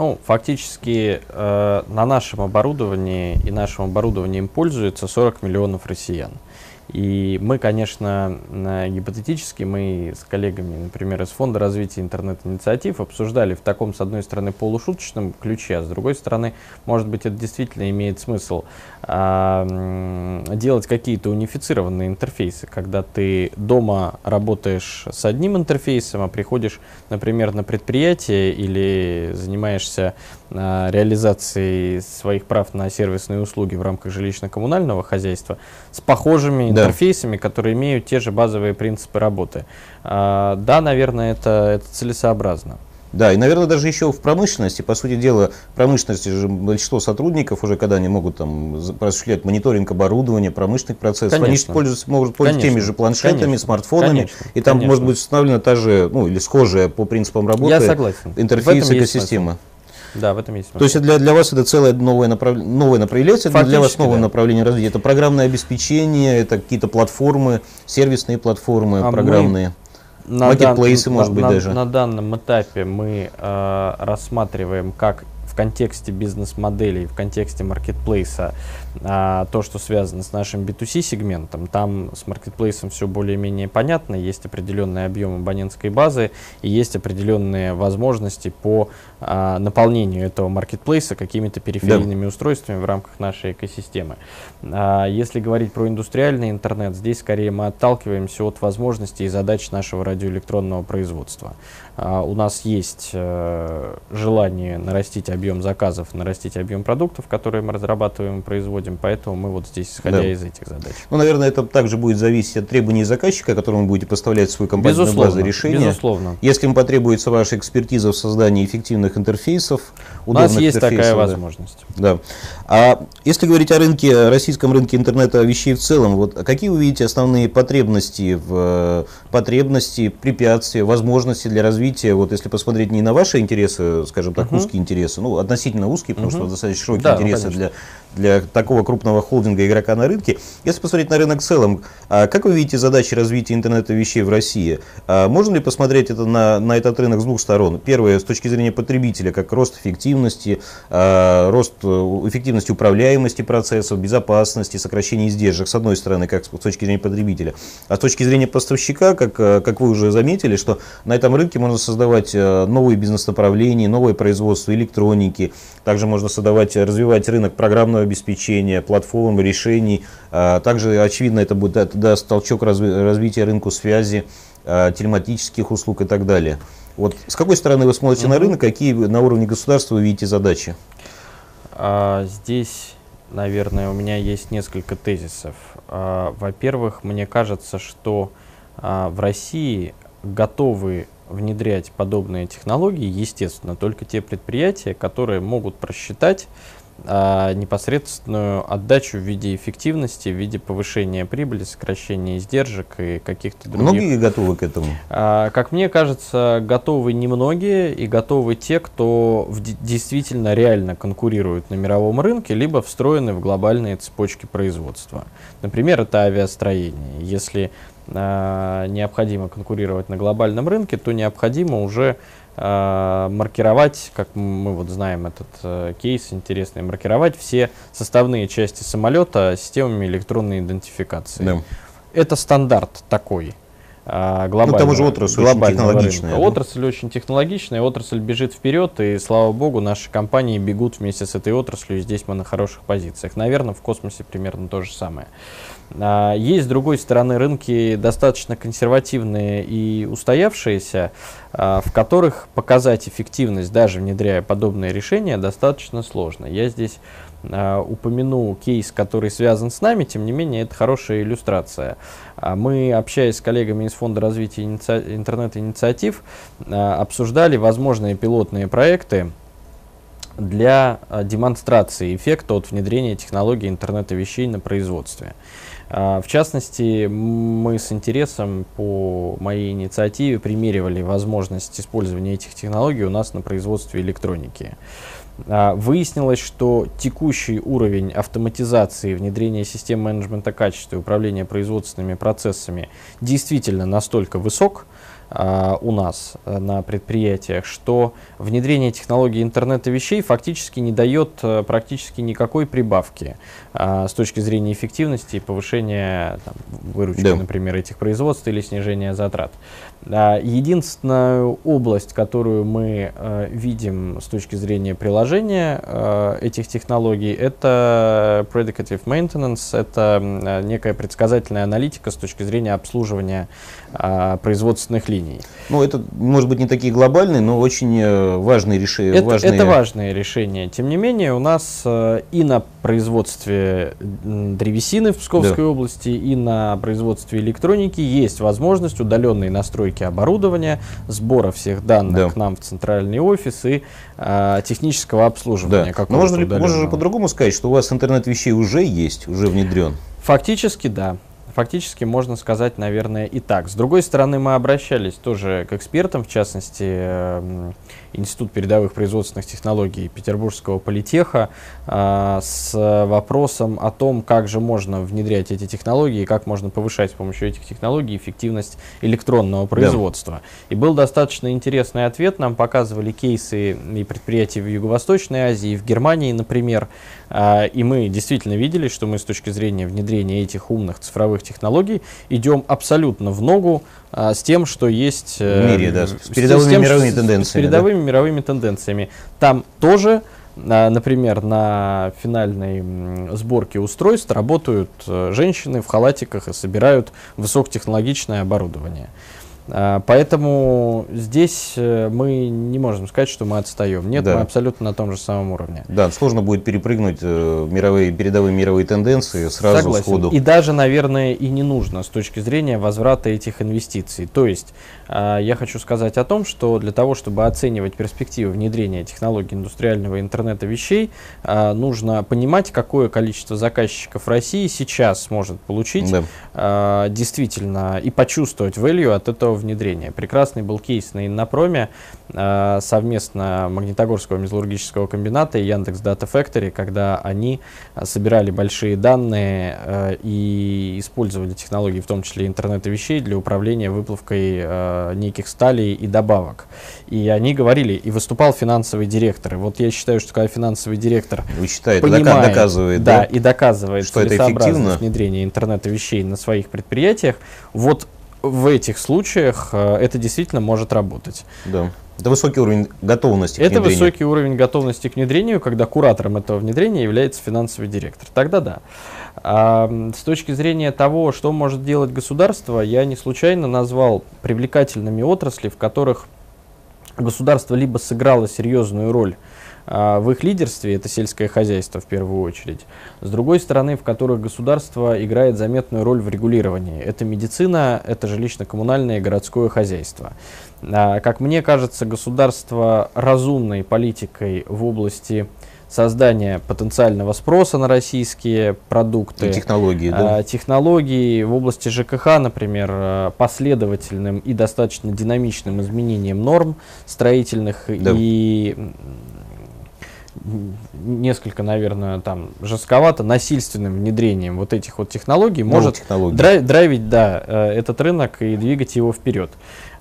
S2: Ну, фактически э, на нашем оборудовании и нашим оборудованием пользуется 40 миллионов россиян. И мы, конечно, гипотетически, мы с коллегами, например, из Фонда развития интернет-инициатив обсуждали в таком, с одной стороны, полушуточном ключе, а с другой стороны, может быть, это действительно имеет смысл а, делать какие-то унифицированные интерфейсы, когда ты дома работаешь с одним интерфейсом, а приходишь, например, на предприятие или занимаешься реализацией своих прав на сервисные услуги в рамках жилищно-коммунального хозяйства с похожими да. интерфейсами, которые имеют те же базовые принципы работы. А, да, наверное, это, это целесообразно.
S1: Да, и, наверное, даже еще в промышленности, по сути дела, в промышленности же большинство сотрудников уже, когда они могут там осуществлять мониторинг оборудования, промышленных процессов, конечно. они же пользуются, могут пользоваться конечно. теми же планшетами, конечно. смартфонами, конечно. и там конечно. может быть установлена та же, ну, или схожая по принципам работы
S2: Я согласен.
S1: интерфейс экосистемы.
S2: Да, в этом есть смысл.
S1: То есть для, для вас это целое новое, направ... новое направление, это для вас новое да. направление развития. Это программное обеспечение, это какие-то платформы, сервисные платформы, а программные.
S2: На маркетплейсы, дан, может быть, на, даже. На данном этапе мы э, рассматриваем как в контексте бизнес-моделей, в контексте маркетплейса, а, то, что связано с нашим B2C-сегментом, там с маркетплейсом все более-менее понятно, есть определенный объем абонентской базы и есть определенные возможности по а, наполнению этого маркетплейса какими-то периферийными да. устройствами в рамках нашей экосистемы. А, если говорить про индустриальный интернет, здесь скорее мы отталкиваемся от возможностей и задач нашего радиоэлектронного производства. А, у нас есть э, желание нарастить объем заказов, нарастить объем продуктов, которые мы разрабатываем и производим, поэтому мы вот здесь, исходя да. из этих задач.
S1: Ну, наверное, это также будет зависеть от требований заказчика, которому вы будете поставлять свою компонентную базу решения.
S2: Безусловно.
S1: Если им потребуется ваша экспертиза в создании эффективных интерфейсов,
S2: у нас есть такая да. возможность.
S1: Да. А если говорить о рынке, российском рынке интернета вещей в целом, вот какие вы видите основные потребности, в, потребности, препятствия, возможности для развития вот если посмотреть не на ваши интересы, скажем так, uh-huh. узкие интересы, ну, относительно узкие, потому uh-huh. что достаточно широкие да, ну, интересы ну, для, для такого крупного холдинга игрока на рынке. Если посмотреть на рынок в целом, а как вы видите задачи развития интернета вещей в России? А можно ли посмотреть это на, на этот рынок с двух сторон? Первое, с точки зрения потребителя, как рост эффективности, а, рост э, эффективности управляемости процессов, безопасности, сокращение издержек, с одной стороны, как с точки зрения потребителя. А с точки зрения поставщика, как, э, как вы уже заметили, что на этом рынке можно создавать э, новые бизнес-направления, новое производство электроники. Также можно создавать, развивать рынок программного обеспечения, платформ, решений. А, также, очевидно, это будет даст толчок развития рынку связи, а, телематических услуг и так далее. Вот с какой стороны вы смотрите на рынок, какие на уровне государства вы видите задачи?
S2: А, здесь, наверное, у меня есть несколько тезисов. А, во-первых, мне кажется, что а, в России готовы внедрять подобные технологии, естественно, только те предприятия, которые могут просчитать а, непосредственную отдачу в виде эффективности, в виде повышения прибыли, сокращения издержек и каких-то других.
S1: Многие готовы к этому?
S2: А, как мне кажется, готовы немногие и готовы те, кто в, действительно реально конкурирует на мировом рынке, либо встроены в глобальные цепочки производства. Например, это авиастроение. Если а, необходимо конкурировать на глобальном рынке, то необходимо уже маркировать, как мы вот знаем этот э, кейс интересный, маркировать все составные части самолета системами электронной идентификации. Да. Это стандарт такой.
S1: Глобального, ну, там уже отрасль очень технологичная.
S2: Да? Отрасль очень технологичная, отрасль бежит вперед, и слава богу, наши компании бегут вместе с этой отраслью, и здесь мы на хороших позициях. Наверное, в космосе примерно то же самое. А, есть, с другой стороны, рынки достаточно консервативные и устоявшиеся, а, в которых показать эффективность, даже внедряя подобные решения, достаточно сложно. Я здесь а, упомяну кейс, который связан с нами, тем не менее, это хорошая иллюстрация. Мы, общаясь с коллегами из Фонда развития интернет-инициатив, обсуждали возможные пилотные проекты, для демонстрации эффекта от внедрения технологий интернета вещей на производстве. А, в частности, мы с интересом по моей инициативе примеривали возможность использования этих технологий у нас на производстве электроники. А, выяснилось, что текущий уровень автоматизации внедрения систем менеджмента качества и управления производственными процессами действительно настолько высок, у нас э, на предприятиях, что внедрение технологий интернета вещей фактически не дает а, практически никакой прибавки а, с точки зрения эффективности и повышения там, выручки, да. например, этих производств или снижения затрат. А, единственная область, которую мы а, видим с точки зрения приложения а, этих технологий, это predicative maintenance, это а, некая предсказательная аналитика с точки зрения обслуживания а, производственных линий.
S1: Ну, это, может быть, не такие глобальные, но очень э, важные решения.
S2: Это важные... это важные решения. Тем не менее, у нас э, и на производстве древесины в Псковской да. области, и на производстве электроники есть возможность удаленной настройки оборудования, сбора всех данных да. к нам в центральный офис и а, технического обслуживания.
S1: Да. Но можно ли можно же по-другому сказать, что у вас интернет вещей уже есть, уже внедрен?
S2: Фактически, да. Фактически можно сказать, наверное, и так. С другой стороны, мы обращались тоже к экспертам, в частности, эм, Институт передовых производственных технологий Петербургского политеха э, с вопросом о том, как же можно внедрять эти технологии, как можно повышать с помощью этих технологий эффективность электронного производства. Да. И был достаточно интересный ответ. Нам показывали кейсы и предприятий в Юго-Восточной Азии, в Германии, например. Э, и мы действительно видели, что мы с точки зрения внедрения этих умных цифровых технологий идем абсолютно в ногу а, с тем, что есть...
S1: Э, в мире, да, с передовыми с тем, мировыми тенденциями. С
S2: передовыми да? Мировыми тенденциями. Там тоже, а, например, на финальной сборке устройств работают э, женщины в халатиках и собирают высокотехнологичное оборудование. А, поэтому здесь э, мы не можем сказать, что мы отстаем. Нет, да. мы абсолютно на том же самом уровне.
S1: Да, сложно будет перепрыгнуть э, мировые, передовые мировые тенденции сразу Согласен. сходу.
S2: И даже, наверное, и не нужно с точки зрения возврата этих инвестиций. То есть а, я хочу сказать о том, что для того, чтобы оценивать перспективы внедрения технологий индустриального интернета вещей, а, нужно понимать, какое количество заказчиков России сейчас сможет получить да. действительно и почувствовать value от этого внедрения. Прекрасный был кейс на Иннопроме э, совместно Магнитогорского металлургического комбината и Яндекс Data Factory, когда они э, собирали большие данные э, и использовали технологии, в том числе интернета вещей, для управления выплавкой э, неких сталей и добавок. И они говорили, и выступал финансовый директор. И вот я считаю, что когда финансовый директор
S1: Вы считаете, понимает, доказывает,
S2: да, да, и доказывает что это эффективно внедрение интернета вещей на своих предприятиях, вот в этих случаях э, это действительно может работать.
S1: Да. Это высокий уровень готовности
S2: к Это внедрению. высокий уровень готовности к внедрению, когда куратором этого внедрения является финансовый директор. Тогда да. А, с точки зрения того, что может делать государство, я не случайно назвал привлекательными отрасли, в которых государство либо сыграло серьезную роль в их лидерстве, это сельское хозяйство в первую очередь. С другой стороны, в которых государство играет заметную роль в регулировании. Это медицина, это жилищно-коммунальное и городское хозяйство. А, как мне кажется, государство разумной политикой в области создания потенциального спроса на российские продукты.
S1: И технологии, да?
S2: А, технологии в области ЖКХ, например, последовательным и достаточно динамичным изменением норм строительных да. и несколько, наверное, там жестковато насильственным внедрением вот этих вот технологий Новых может технологий. Драйв, драйвить, да, э, этот рынок и двигать его вперед.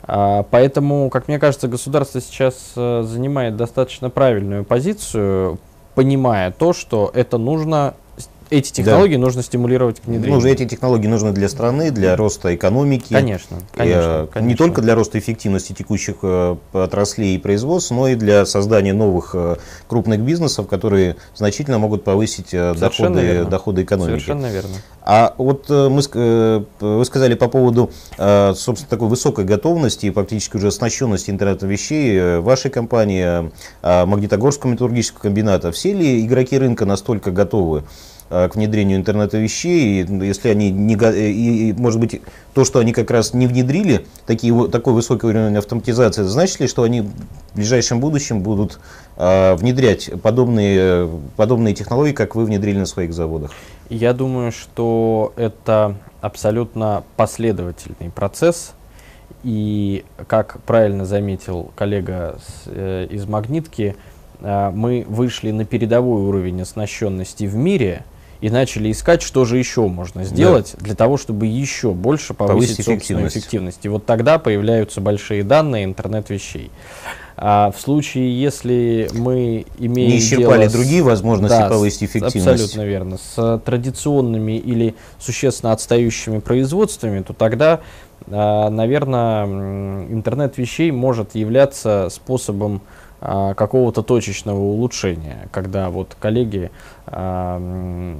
S2: А, поэтому, как мне кажется, государство сейчас э, занимает достаточно правильную позицию, понимая то, что это нужно эти технологии да. нужно стимулировать к внедрению. Нужно,
S1: эти технологии нужны для страны, для роста экономики.
S2: Конечно, конечно,
S1: и, конечно. Не только для роста эффективности текущих э, отраслей и производств, но и для создания новых э, крупных бизнесов, которые значительно могут повысить э, доходы, доходы экономики.
S2: Совершенно верно.
S1: А вот мы, вы сказали по поводу, собственно, такой высокой готовности и практически уже оснащенности интернета вещей вашей компании, Магнитогорского металлургического комбината. Все ли игроки рынка настолько готовы? Э, к внедрению интернета вещей, и если они не, и, может быть, то, что они как раз не внедрили такие, такой высокий уровень автоматизации, значит ли, что они в ближайшем будущем будут э, внедрять подобные, подобные технологии, как вы внедрили на своих заводах?
S2: Я думаю, что это абсолютно последовательный процесс, и, как правильно заметил коллега с, э, из «Магнитки», э, мы вышли на передовой уровень оснащенности в мире – и начали искать, что же еще можно сделать да. для того, чтобы еще больше повысить, повысить собственную эффективность. эффективность. И вот тогда появляются большие данные интернет вещей. А в случае, если мы имеем
S1: Не исчерпали дело другие возможности да, повысить эффективность.
S2: Абсолютно верно. С традиционными или существенно отстающими производствами, то тогда, а, наверное, интернет вещей может являться способом какого-то точечного улучшения, когда вот коллеги а,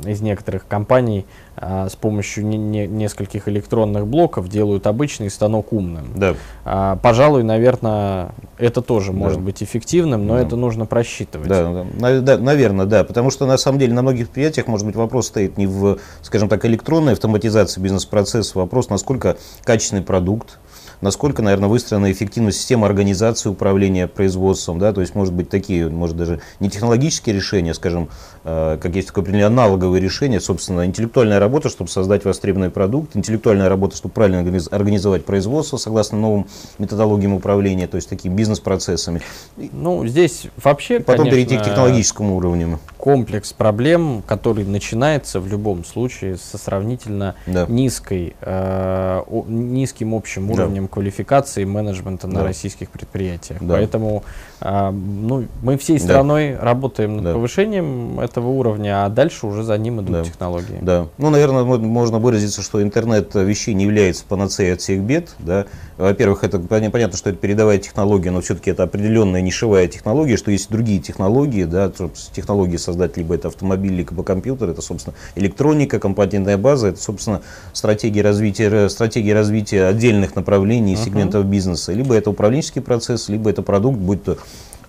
S2: из некоторых компаний а, с помощью не, не, нескольких электронных блоков делают обычный станок умным. Да. А, пожалуй, наверное, это тоже да. может быть эффективным, но да. это нужно просчитывать.
S1: Да, да, да, наверное, да, потому что на самом деле на многих предприятиях, может быть, вопрос стоит не в, скажем так, электронной автоматизации бизнес-процесса, вопрос, насколько качественный продукт, насколько, наверное, выстроена эффективная система организации управления производством, да, то есть, может быть, такие, может, даже не технологические решения, скажем, э, как есть такое определение, аналоговые решения, собственно, интеллектуальная работа, чтобы создать востребованный продукт, интеллектуальная работа, чтобы правильно организовать производство согласно новым методологиям управления, то есть такими бизнес-процессами.
S2: Ну, здесь вообще,
S1: Потом конечно, перейти к технологическому уровню.
S2: Комплекс проблем, который начинается в любом случае со сравнительно да. низкой, э, низким общим уровнем квалификации менеджмента да. на российских предприятиях. Да. Поэтому а, ну, мы всей страной да. работаем над да. повышением этого уровня, а дальше уже за ним идут да. технологии.
S1: Да. Ну, наверное, можно выразиться, что интернет вещей не является панацеей от всех бед. Да. Во-первых, это понятно, что это передовая технология, но все-таки это определенная нишевая технология, что есть другие технологии, да, технологии создать либо это автомобиль, либо компьютер, это, собственно, электроника, компонентная база, это, собственно, стратегия развития, стратегия развития отдельных направлений, uh-huh. сегментов бизнеса, либо это управленческий процесс, либо это продукт, будь то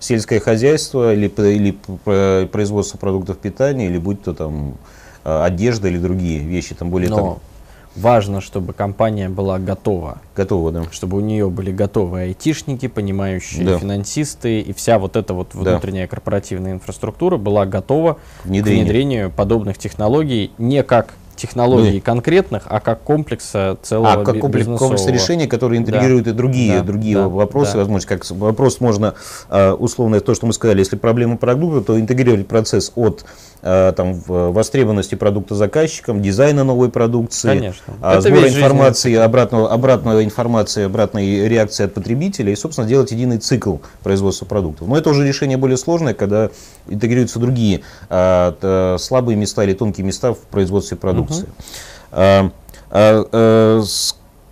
S1: сельское хозяйство или, или производство продуктов питания, или будь то там а, одежда или другие вещи, там более
S2: Но
S1: там,
S2: важно, чтобы компания была готова.
S1: Готова, да.
S2: Чтобы у нее были готовы айтишники, понимающие да. финансисты, и вся вот эта вот внутренняя да. корпоративная инфраструктура была готова к внедрению подобных технологий не как технологий ну, конкретных, а как комплекса целого
S1: А как комплекс, комплекс решений, которые интегрируют да. и другие, да. другие да. вопросы, да. возможно, как вопрос можно, а, условно, то, что мы сказали, если проблема продукта, то интегрировать процесс от а, там, востребованности продукта заказчиком, дизайна новой продукции, Конечно. А, сбора информации, обратного, обратного информации, обратной реакции от потребителя и, собственно, делать единый цикл производства продуктов. Но это уже решение более сложное, когда интегрируются другие слабые места или тонкие места в производстве продукции продукции. А, а, а,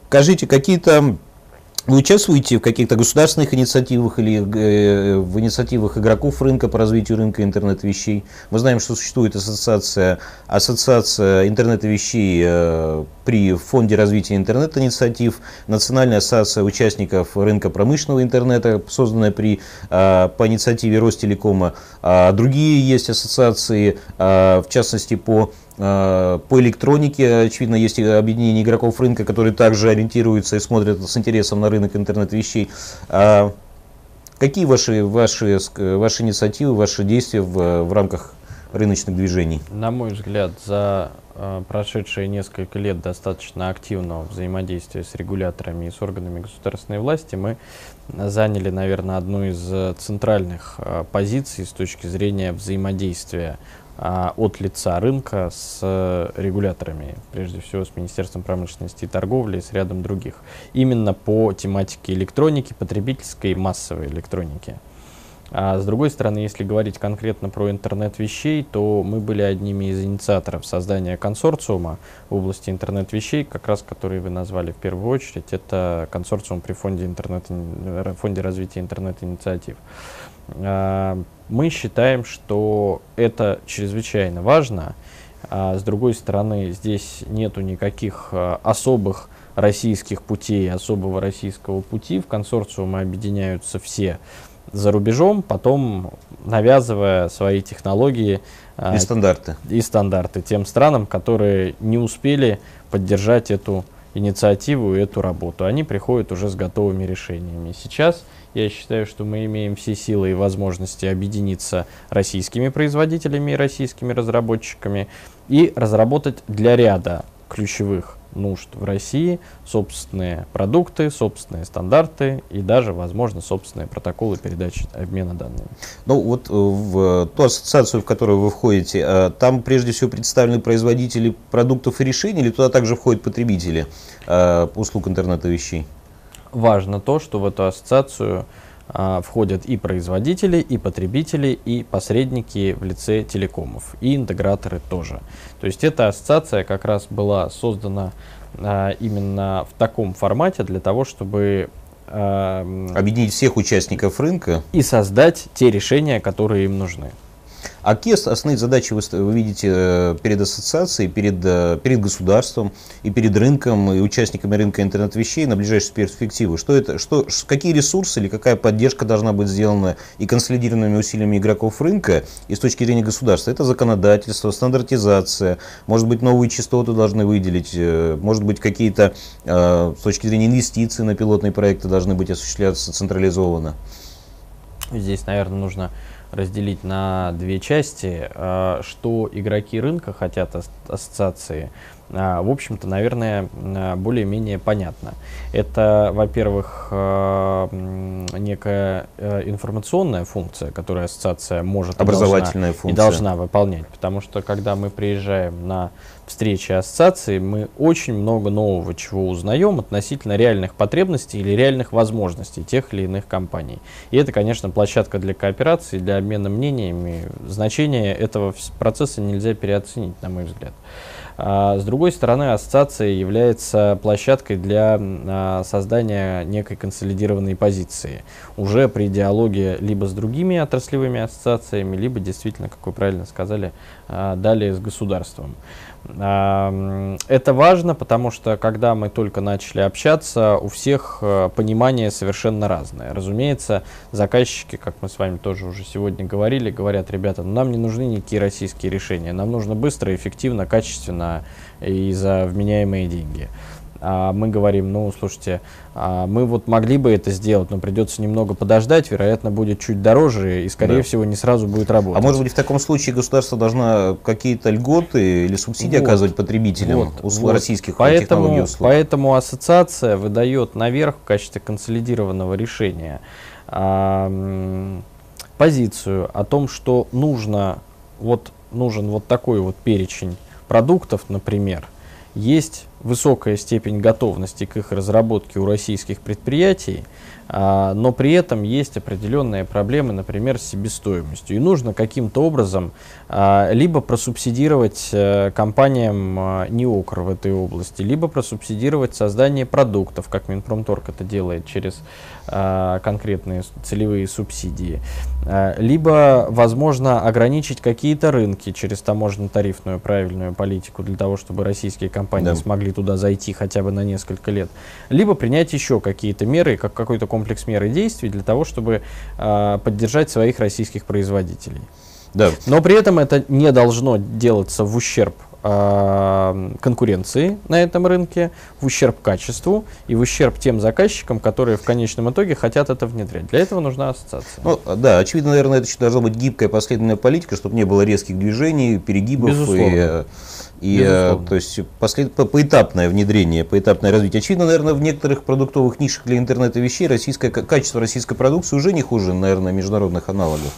S1: скажите, какие-то вы участвуете в каких-то государственных инициативах или э, в инициативах игроков рынка по развитию рынка интернет-вещей? Мы знаем, что существует ассоциация, ассоциация интернет-вещей э, при Фонде развития интернет-инициатив, Национальная ассоциация участников рынка промышленного интернета, созданная при, э, по инициативе Ростелекома. Другие есть ассоциации, в частности, по Э, по электронике, очевидно, есть объединение игроков рынка, которые также ориентируются и смотрят с интересом на рынок интернет-вещей. А какие ваши, ваши, ваши инициативы, ваши действия в, в рамках рыночных движений?
S2: На мой взгляд, за э, прошедшие несколько лет достаточно активного взаимодействия с регуляторами и с органами государственной власти мы заняли, наверное, одну из центральных э, позиций с точки зрения взаимодействия а, от лица рынка с э, регуляторами, прежде всего с Министерством промышленности и торговли и с рядом других. Именно по тематике электроники, потребительской и массовой электроники. А с другой стороны, если говорить конкретно про интернет вещей, то мы были одними из инициаторов создания консорциума в области интернет вещей, как раз который вы назвали в первую очередь. Это консорциум при фонде, интернет, фонде развития интернет-инициатив. А, мы считаем, что это чрезвычайно важно. А с другой стороны, здесь нету никаких а, особых российских путей, особого российского пути. В консорциумы объединяются все за рубежом, потом навязывая свои технологии
S1: и стандарты.
S2: и стандарты тем странам, которые не успели поддержать эту инициативу и эту работу. Они приходят уже с готовыми решениями. Сейчас я считаю, что мы имеем все силы и возможности объединиться российскими производителями и российскими разработчиками и разработать для ряда ключевых нужд в России, собственные продукты, собственные стандарты и даже, возможно, собственные протоколы передачи обмена данными.
S1: Ну вот э, в ту ассоциацию, в которую вы входите, э, там прежде всего представлены производители продуктов и решений, или туда также входят потребители э, услуг интернета вещей?
S2: Важно то, что в эту ассоциацию а, входят и производители, и потребители, и посредники в лице телекомов, и интеграторы тоже. То есть эта ассоциация как раз была создана а, именно в таком формате для того, чтобы
S1: а, объединить всех участников рынка
S2: и создать те решения, которые им нужны.
S1: А какие основные задачи вы, вы видите э, перед ассоциацией, перед, э, перед государством и перед рынком и участниками рынка интернет-вещей на ближайшую перспективу? Что это, что, какие ресурсы или какая поддержка должна быть сделана и консолидированными усилиями игроков рынка и с точки зрения государства? Это законодательство, стандартизация, может быть, новые частоты должны выделить, э, может быть, какие-то с точки зрения инвестиций на пилотные проекты должны быть осуществляться централизованно?
S2: Здесь, наверное, нужно разделить на две части. А, что игроки рынка хотят ассоциации, в общем-то, наверное, а, более-менее понятно. Это, во-первых, некая э, информационная функция, которую ассоциация может
S1: Образовательная
S2: и должна, и должна выполнять. Потому что, когда мы приезжаем на встречи ассоциации, мы очень много нового чего узнаем относительно реальных потребностей или реальных возможностей тех или иных компаний. И это, конечно, площадка для кооперации, для обмена мнениями. Значение этого процесса нельзя переоценить, на мой взгляд. А, с другой стороны, ассоциация является площадкой для а, создания некой консолидированной позиции. Уже при диалоге либо с другими отраслевыми ассоциациями, либо действительно, как вы правильно сказали, а, далее с государством. Это важно, потому что когда мы только начали общаться, у всех э, понимание совершенно разное. Разумеется, заказчики, как мы с вами тоже уже сегодня говорили, говорят, ребята, ну, нам не нужны никакие российские решения, нам нужно быстро, эффективно, качественно и за вменяемые деньги мы говорим, ну, слушайте, а мы вот могли бы это сделать, но придется немного подождать, вероятно, будет чуть дороже и, скорее да. всего, не сразу будет работать.
S1: А может быть, в таком случае государство должно какие-то льготы или субсидии вот, оказывать потребителям вот, услуг, вот. российских
S2: поэтому, технологий услуг? Поэтому ассоциация выдает наверх в качестве консолидированного решения а, позицию о том, что нужно, вот, нужен вот такой вот перечень продуктов, например, есть высокая степень готовности к их разработке у российских предприятий, а, но при этом есть определенные проблемы, например, с себестоимостью. И нужно каким-то образом а, либо просубсидировать а, компаниям а, НИОКР в этой области, либо просубсидировать создание продуктов, как Минпромторг это делает через а, конкретные целевые субсидии, либо, возможно, ограничить какие-то рынки через таможенно-тарифную правильную политику для того, чтобы российские компании да. смогли туда зайти хотя бы на несколько лет, либо принять еще какие-то меры, как какой-то комплекс мер и действий для того, чтобы э, поддержать своих российских производителей. Да. Но при этом это не должно делаться в ущерб э, конкуренции на этом рынке, в ущерб качеству и в ущерб тем заказчикам, которые в конечном итоге хотят это внедрять. Для этого нужна ассоциация.
S1: Ну, да, очевидно, наверное, это должна быть гибкая последовательная политика, чтобы не было резких движений, перегибов
S2: Безусловно. и э,
S1: и э, то есть послед, по, поэтапное внедрение, поэтапное развитие. Очевидно, наверное, в некоторых продуктовых нишах для интернета вещей российское, качество российской продукции уже не хуже, наверное, международных аналогов.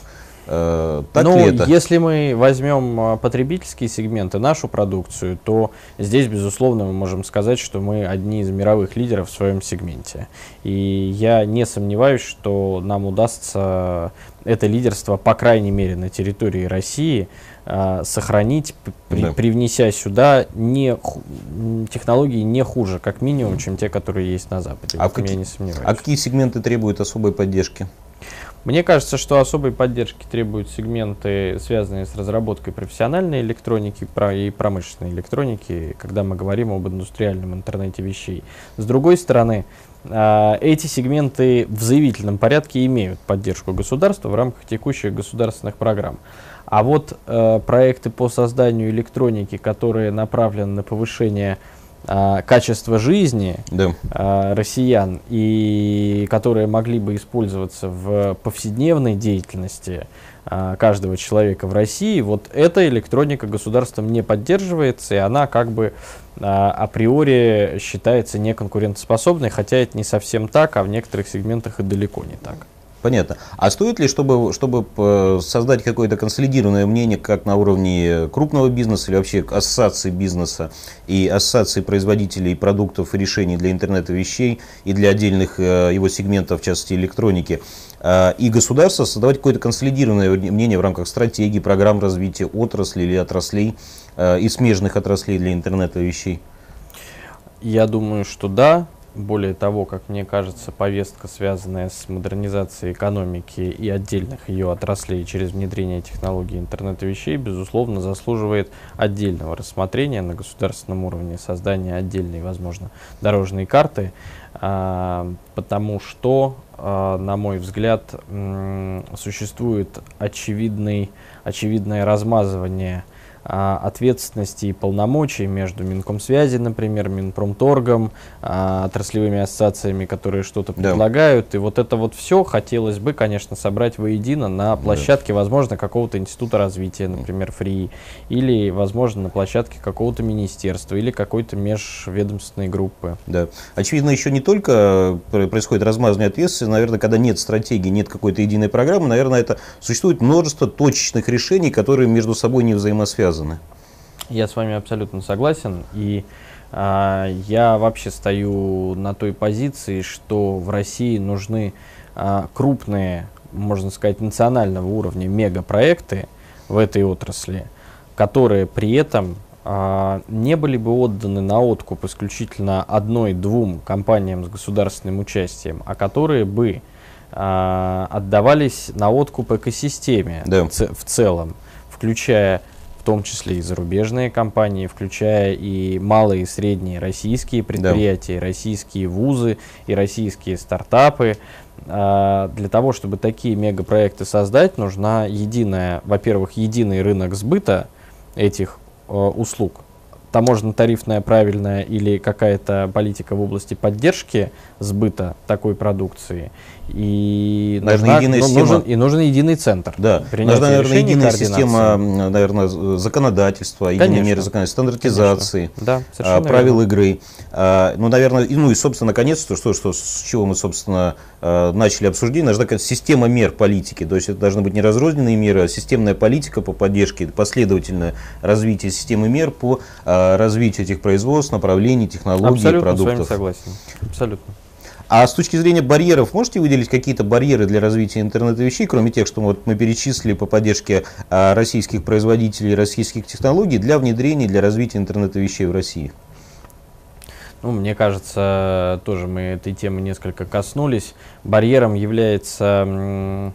S2: Э, так ну, ли это? Если мы возьмем э, потребительские сегменты, нашу продукцию, то здесь, безусловно, мы можем сказать, что мы одни из мировых лидеров в своем сегменте. И я не сомневаюсь, что нам удастся это лидерство, по крайней мере, на территории России, э, сохранить, при, да. привнеся сюда не, технологии не хуже, как минимум, чем те, которые есть на Западе.
S1: А, какие, я не сомневаюсь. а какие сегменты требуют особой поддержки?
S2: Мне кажется, что особой поддержки требуют сегменты, связанные с разработкой профессиональной электроники и промышленной электроники, когда мы говорим об индустриальном интернете вещей. С другой стороны, а, эти сегменты в заявительном порядке имеют поддержку государства в рамках текущих государственных программ. А вот э, проекты по созданию электроники, которые направлены на повышение а, качества жизни
S1: Да.
S2: а, россиян, и которые могли бы использоваться в повседневной деятельности а, каждого человека в России, вот эта электроника государством не поддерживается, и она как бы а, априори считается неконкурентоспособной, хотя это не совсем так, а в некоторых сегментах и далеко не так.
S1: Понятно. А стоит ли, чтобы, чтобы э, создать какое-то консолидированное мнение как на уровне крупного бизнеса или вообще ассоциации бизнеса и ассоциации производителей продуктов и решений для интернета вещей и для отдельных э, его сегментов, в частности электроники, э, и государство создавать какое-то консолидированное мнение в рамках стратегии, программ развития отрасли или отраслей и смежных отраслей для интернета вещей?
S2: Я думаю, что да. Более того, как мне кажется, повестка, связанная с модернизацией экономики и отдельных ее отраслей через внедрение технологий интернета вещей, безусловно, заслуживает отдельного рассмотрения на государственном уровне, создания отдельной, возможно, дорожной карты, а, потому что, а, на мой взгляд, существует очевидный, очевидное размазывание ответственности и полномочий между Минкомсвязи, например, Минпромторгом, а, отраслевыми ассоциациями, которые что-то
S1: Да.
S2: предлагают. И вот это вот все хотелось бы, конечно, собрать воедино на площадке, возможно, какого-то института развития, например, ФРИ, или, возможно, на площадке какого-то министерства или какой-то межведомственной группы.
S1: Да. Очевидно, еще не только э, происходит размазывание ответственности, наверное, когда нет стратегии, нет какой-то единой программы, наверное, это существует множество точечных решений, которые между собой не взаимосвязаны.
S2: Я с вами абсолютно согласен. И а, я вообще стою на той позиции, что в России нужны а, крупные, можно сказать, национального уровня мегапроекты в этой отрасли, которые при этом а, не были бы отданы на откуп исключительно одной-двум компаниям с государственным участием, а которые бы а, отдавались на откуп экосистеме
S1: Да.
S2: в целом, включая в том числе и зарубежные компании, включая и малые и средние российские предприятия, и российские вузы и российские стартапы. А, Для того, чтобы такие мегапроекты создать, нужна единая, во-первых, единый рынок сбыта этих э, услуг, таможенно-тарифная правильная или какая-то политика в области поддержки сбыта такой продукции. И,
S1: Нужна единая
S2: ну,
S1: система.
S2: нужен, и нужен единый центр.
S1: Да, нужна, наверное,
S2: решений,
S1: единая система, наверное, законодательства, единые меры законодательства, стандартизации,
S2: Конечно. Да,
S1: а, правил
S2: верно.
S1: игры. А, Ну, наверное, и, ну и, собственно, наконец, то, что, что, с чего мы, собственно, а, начали обсуждение, нужна система мер политики. То есть это должны быть не разрозненные меры, а системная политика по поддержке, последовательное развитие системы мер по а, развитию этих производств, направлений, технологий,
S2: Абсолютно с вами
S1: продуктов.
S2: согласен. Абсолютно.
S1: А с точки зрения барьеров, можете выделить какие-то барьеры для развития интернета вещей, кроме тех, что вот мы перечислили по поддержке а, российских производителей, российских технологий для внедрения, для развития интернета вещей в России?
S2: Ну, мне кажется, тоже мы этой темы несколько коснулись. Барьером является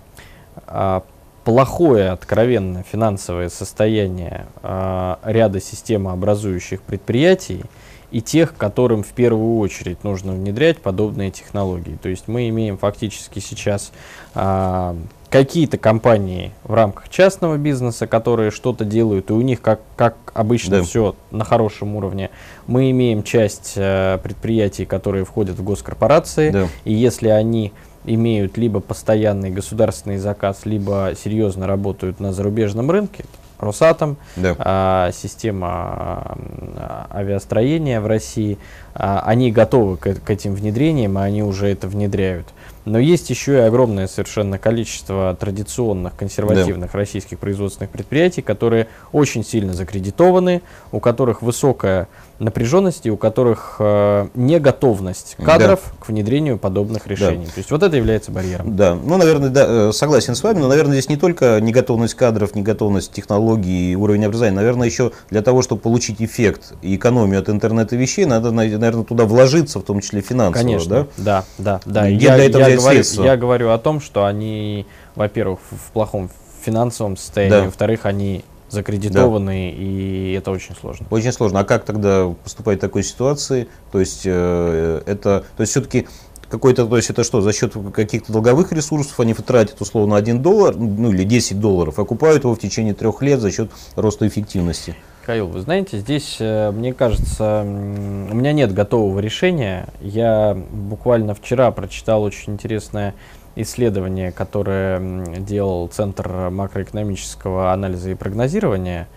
S2: а, плохое, откровенно финансовое состояние а, ряда системообразующих предприятий и тех, которым в первую очередь нужно внедрять подобные технологии. То есть мы имеем фактически сейчас а, какие-то компании в рамках частного бизнеса, которые что-то делают, и у них, как, как обычно,
S1: Да.
S2: все на хорошем уровне. Мы имеем часть э, предприятий, которые входят в госкорпорации,
S1: Да.
S2: и если они имеют либо постоянный государственный заказ, либо серьезно работают на зарубежном рынке, Росатом,
S1: Да.
S2: а, система авиастроения в России, а, они готовы к, к этим внедрениям, и они уже это внедряют. Но есть еще и огромное совершенно количество традиционных консервативных российских производственных предприятий, которые очень сильно закредитованы, у которых высокая напряженность и у которых э, неготовность
S1: Да.
S2: кадров к внедрению подобных решений. То есть вот это является барьером.
S1: Да, ну, наверное, да, э, согласен с вами, но, наверное, здесь не только неготовность кадров, неготовность технологий и уровень образования, наверное, еще для того, чтобы получить эффект и экономию от интернета вещей, надо, наверное, туда вложиться, в том числе финансово,
S2: Конечно,
S1: да?
S2: да, да, да.
S1: Где
S2: Я,
S1: для этого
S2: я говорю, я говорю о том, что они, во-первых, в плохом финансовом состоянии,
S1: Да.
S2: во-вторых, они закредитованы, и это очень сложно.
S1: Очень сложно. А как тогда поступать в такой ситуации? То есть э, это, то есть все-таки какой-то, то есть это что, за счет каких-то долговых ресурсов они тратят условно 1 доллар, ну или 10 долларов, окупают его в течение трех лет за счет роста эффективности.
S2: Михаил, вы знаете, здесь, э, мне кажется, у меня нет готового решения. Я буквально вчера прочитал очень интересное исследование, которое делал Центр макроэкономического анализа и прогнозирования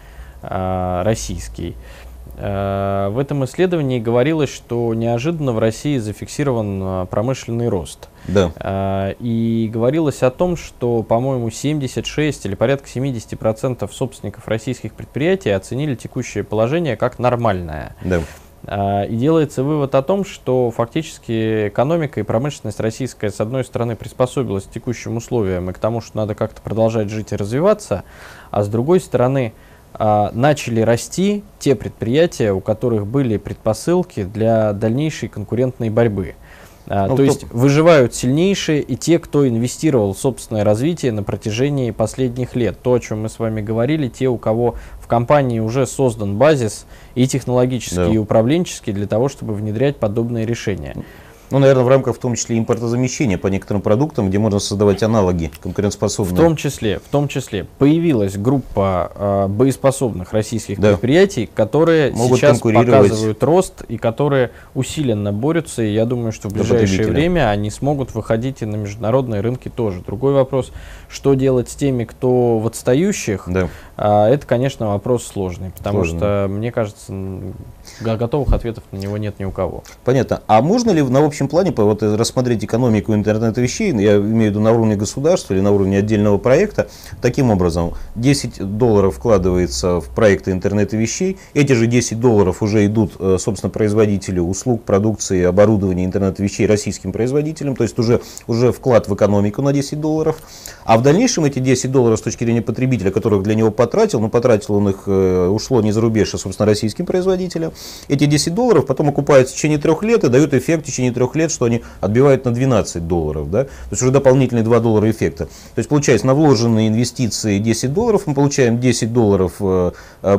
S2: э, российский. Э, в этом исследовании говорилось, что неожиданно в России зафиксирован э, промышленный рост.
S1: Да.
S2: Э, и говорилось о том, что, по-моему, 76 или порядка 70% собственников российских предприятий оценили текущее положение как нормальное.
S1: Да.
S2: И делается вывод о том, что фактически экономика и промышленность российская, с одной стороны, приспособилась к текущим условиям и к тому, что надо как-то продолжать жить и развиваться, а с другой стороны, а, начали расти те предприятия, у которых были предпосылки для дальнейшей конкурентной борьбы. А, ну, то есть выживают сильнейшие и те, кто инвестировал в собственное развитие на протяжении последних лет. То, о чем мы с вами говорили, те, у кого в компании уже создан базис и технологический, да. и управленческий для того, чтобы внедрять подобные решения.
S1: Ну, наверное, в рамках в том числе импортозамещения по некоторым продуктам, где можно создавать аналоги конкурентоспособные.
S2: В том числе, в том числе появилась группа э, боеспособных российских да. предприятий, которые Могут сейчас показывают рост и которые усиленно борются. И я думаю, что в ближайшее время они смогут выходить и на международные рынки тоже. Другой вопрос, что делать с теми, кто в отстающих, да. Э, это, конечно, вопрос сложный, потому Сложный. что, мне кажется, готовых ответов на него нет ни у кого.
S1: Понятно. А можно ли на общем плане вот, рассмотреть экономику интернета вещей, я имею в виду на уровне государства или на уровне отдельного проекта, таким образом, 10 долларов вкладывается в проекты интернета вещей, эти же 10 долларов уже идут, э, собственно, производителю услуг, продукции, оборудования интернета вещей российским производителям, то есть уже, уже вклад в экономику на 10 долларов, а в дальнейшем эти 10 долларов с точки зрения потребителя, которых для него потратил, но потратил он их, э, ушло не за рубеж, а, собственно, российским производителям, эти 10 долларов потом окупаются в течение трех лет и дают эффект в течение трех лет, что они отбивают на 12 долларов. Да? То есть уже дополнительные 2 доллара эффекта. То есть получается на вложенные инвестиции 10 долларов мы получаем 10 долларов э,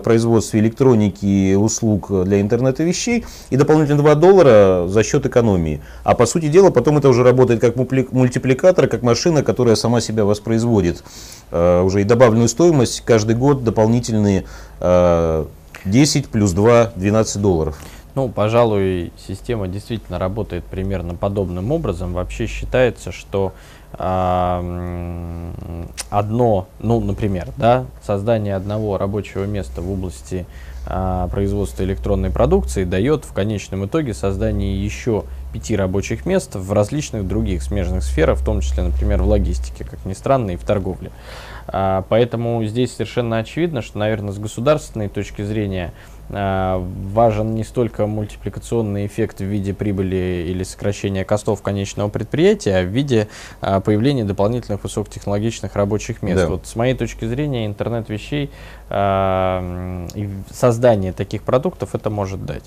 S1: производстве электроники и услуг для интернета вещей и дополнительные 2 доллара за счет экономии. А по сути дела потом это уже работает как мультипликатор, как машина, которая сама себя воспроизводит. Э, уже и добавленную стоимость каждый год дополнительные э, 10 плюс 2, 12 долларов.
S2: Ну, пожалуй, система действительно работает примерно подобным образом. Вообще считается, что э, одно, ну, например, да, создание одного рабочего места в области э, производства электронной продукции дает в конечном итоге создание еще пяти рабочих мест в различных других смежных сферах, в том числе, например, в логистике, как ни странно, и в торговле. А, поэтому здесь совершенно очевидно, что, наверное, с государственной точки зрения а, важен не столько мультипликационный эффект в виде прибыли или сокращения костов конечного предприятия, а в виде а, появления дополнительных высокотехнологичных рабочих мест. Да. Вот с моей точки зрения интернет вещей и создание таких продуктов это может дать.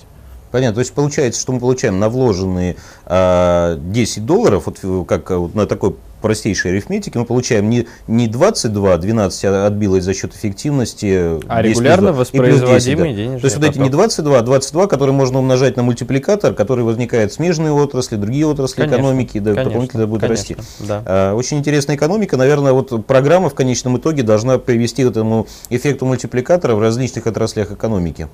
S1: Понятно. То есть получается, что мы получаем на вложенные э, 10 долларов, вот как вот на такой простейшей арифметики, мы получаем не, не 22, 12 а отбилось за счет эффективности.
S2: А регулярно воспроизводимые да. денежные
S1: То есть вот эти не 22, а 22, которые можно умножать на мультипликатор, который возникает в смежные отрасли, другие отрасли конечно, экономики, да, конечно, дополнительно будет конечно, расти. Да. А, очень интересная экономика. Наверное, вот программа в конечном итоге должна привести к этому эффекту мультипликатора в различных отраслях экономики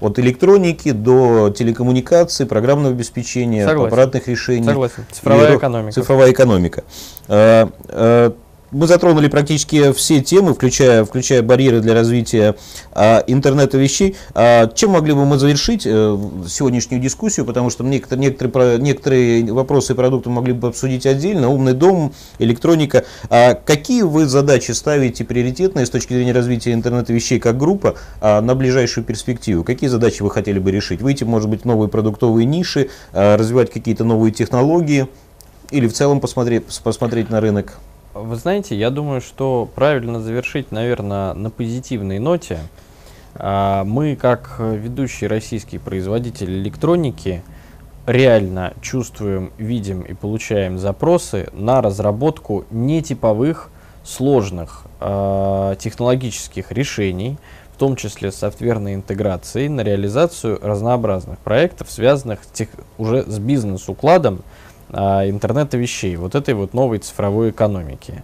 S1: от электроники до телекоммуникаций, программного обеспечения, Согласен. аппаратных решений.
S2: Согласен. Цифровая экономика.
S1: Цифровая экономика. Мы затронули практически все темы, включая, включая барьеры для развития а, интернета вещей. А, чем могли бы мы завершить а, сегодняшнюю дискуссию, потому что некоторые, некоторые, некоторые вопросы и продукты могли бы обсудить отдельно. Умный дом, электроника. А, какие вы задачи ставите приоритетные с точки зрения развития интернета вещей как группа а, на ближайшую перспективу? Какие задачи вы хотели бы решить? Выйти, может быть, в новые продуктовые ниши, а, развивать какие-то новые технологии или в целом посмотреть, посмотреть на рынок?
S2: Вы знаете, я думаю, что правильно завершить, наверное, на позитивной ноте. А, мы, как ведущий российский производитель электроники, реально чувствуем, видим и получаем запросы на разработку нетиповых, сложных э, технологических решений, в том числе софтверной интеграцией, на реализацию разнообразных проектов, связанных тех, уже с бизнес-укладом, интернета вещей, вот этой вот новой цифровой экономики.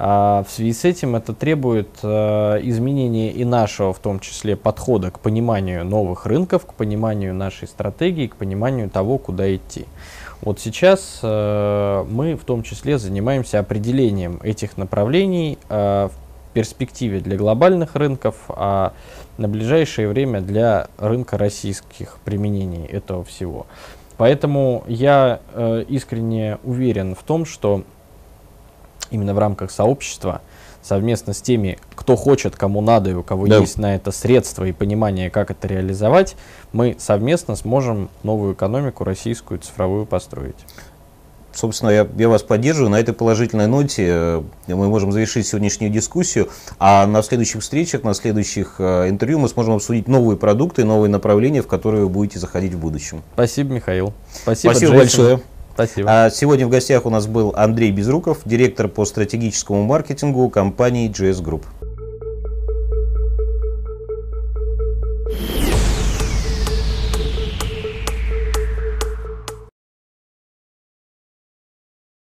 S2: А в связи с этим это требует э, изменения и нашего, в том числе, подхода к пониманию новых рынков, к пониманию нашей стратегии, к пониманию того, куда идти. Вот сейчас мы в том числе занимаемся определением этих направлений в перспективе для глобальных рынков, а на ближайшее время для рынка российских применений этого всего. Поэтому я э, искренне уверен в том, что именно в рамках сообщества совместно с теми, кто хочет, кому надо и у кого да. есть на это средства и понимание, как это реализовать, мы совместно сможем новую экономику российскую цифровую построить.
S1: Собственно, я, я вас поддерживаю. На этой положительной ноте э, мы можем завершить сегодняшнюю дискуссию. А на следующих встречах, на следующих э, интервью мы сможем обсудить новые продукты, новые направления, в которые вы будете заходить в будущем.
S2: Спасибо, Михаил. Спасибо,
S1: Спасибо большое.
S2: Спасибо.
S1: А сегодня в гостях у нас был Андрей Безруков, директор по стратегическому маркетингу компании GS Group.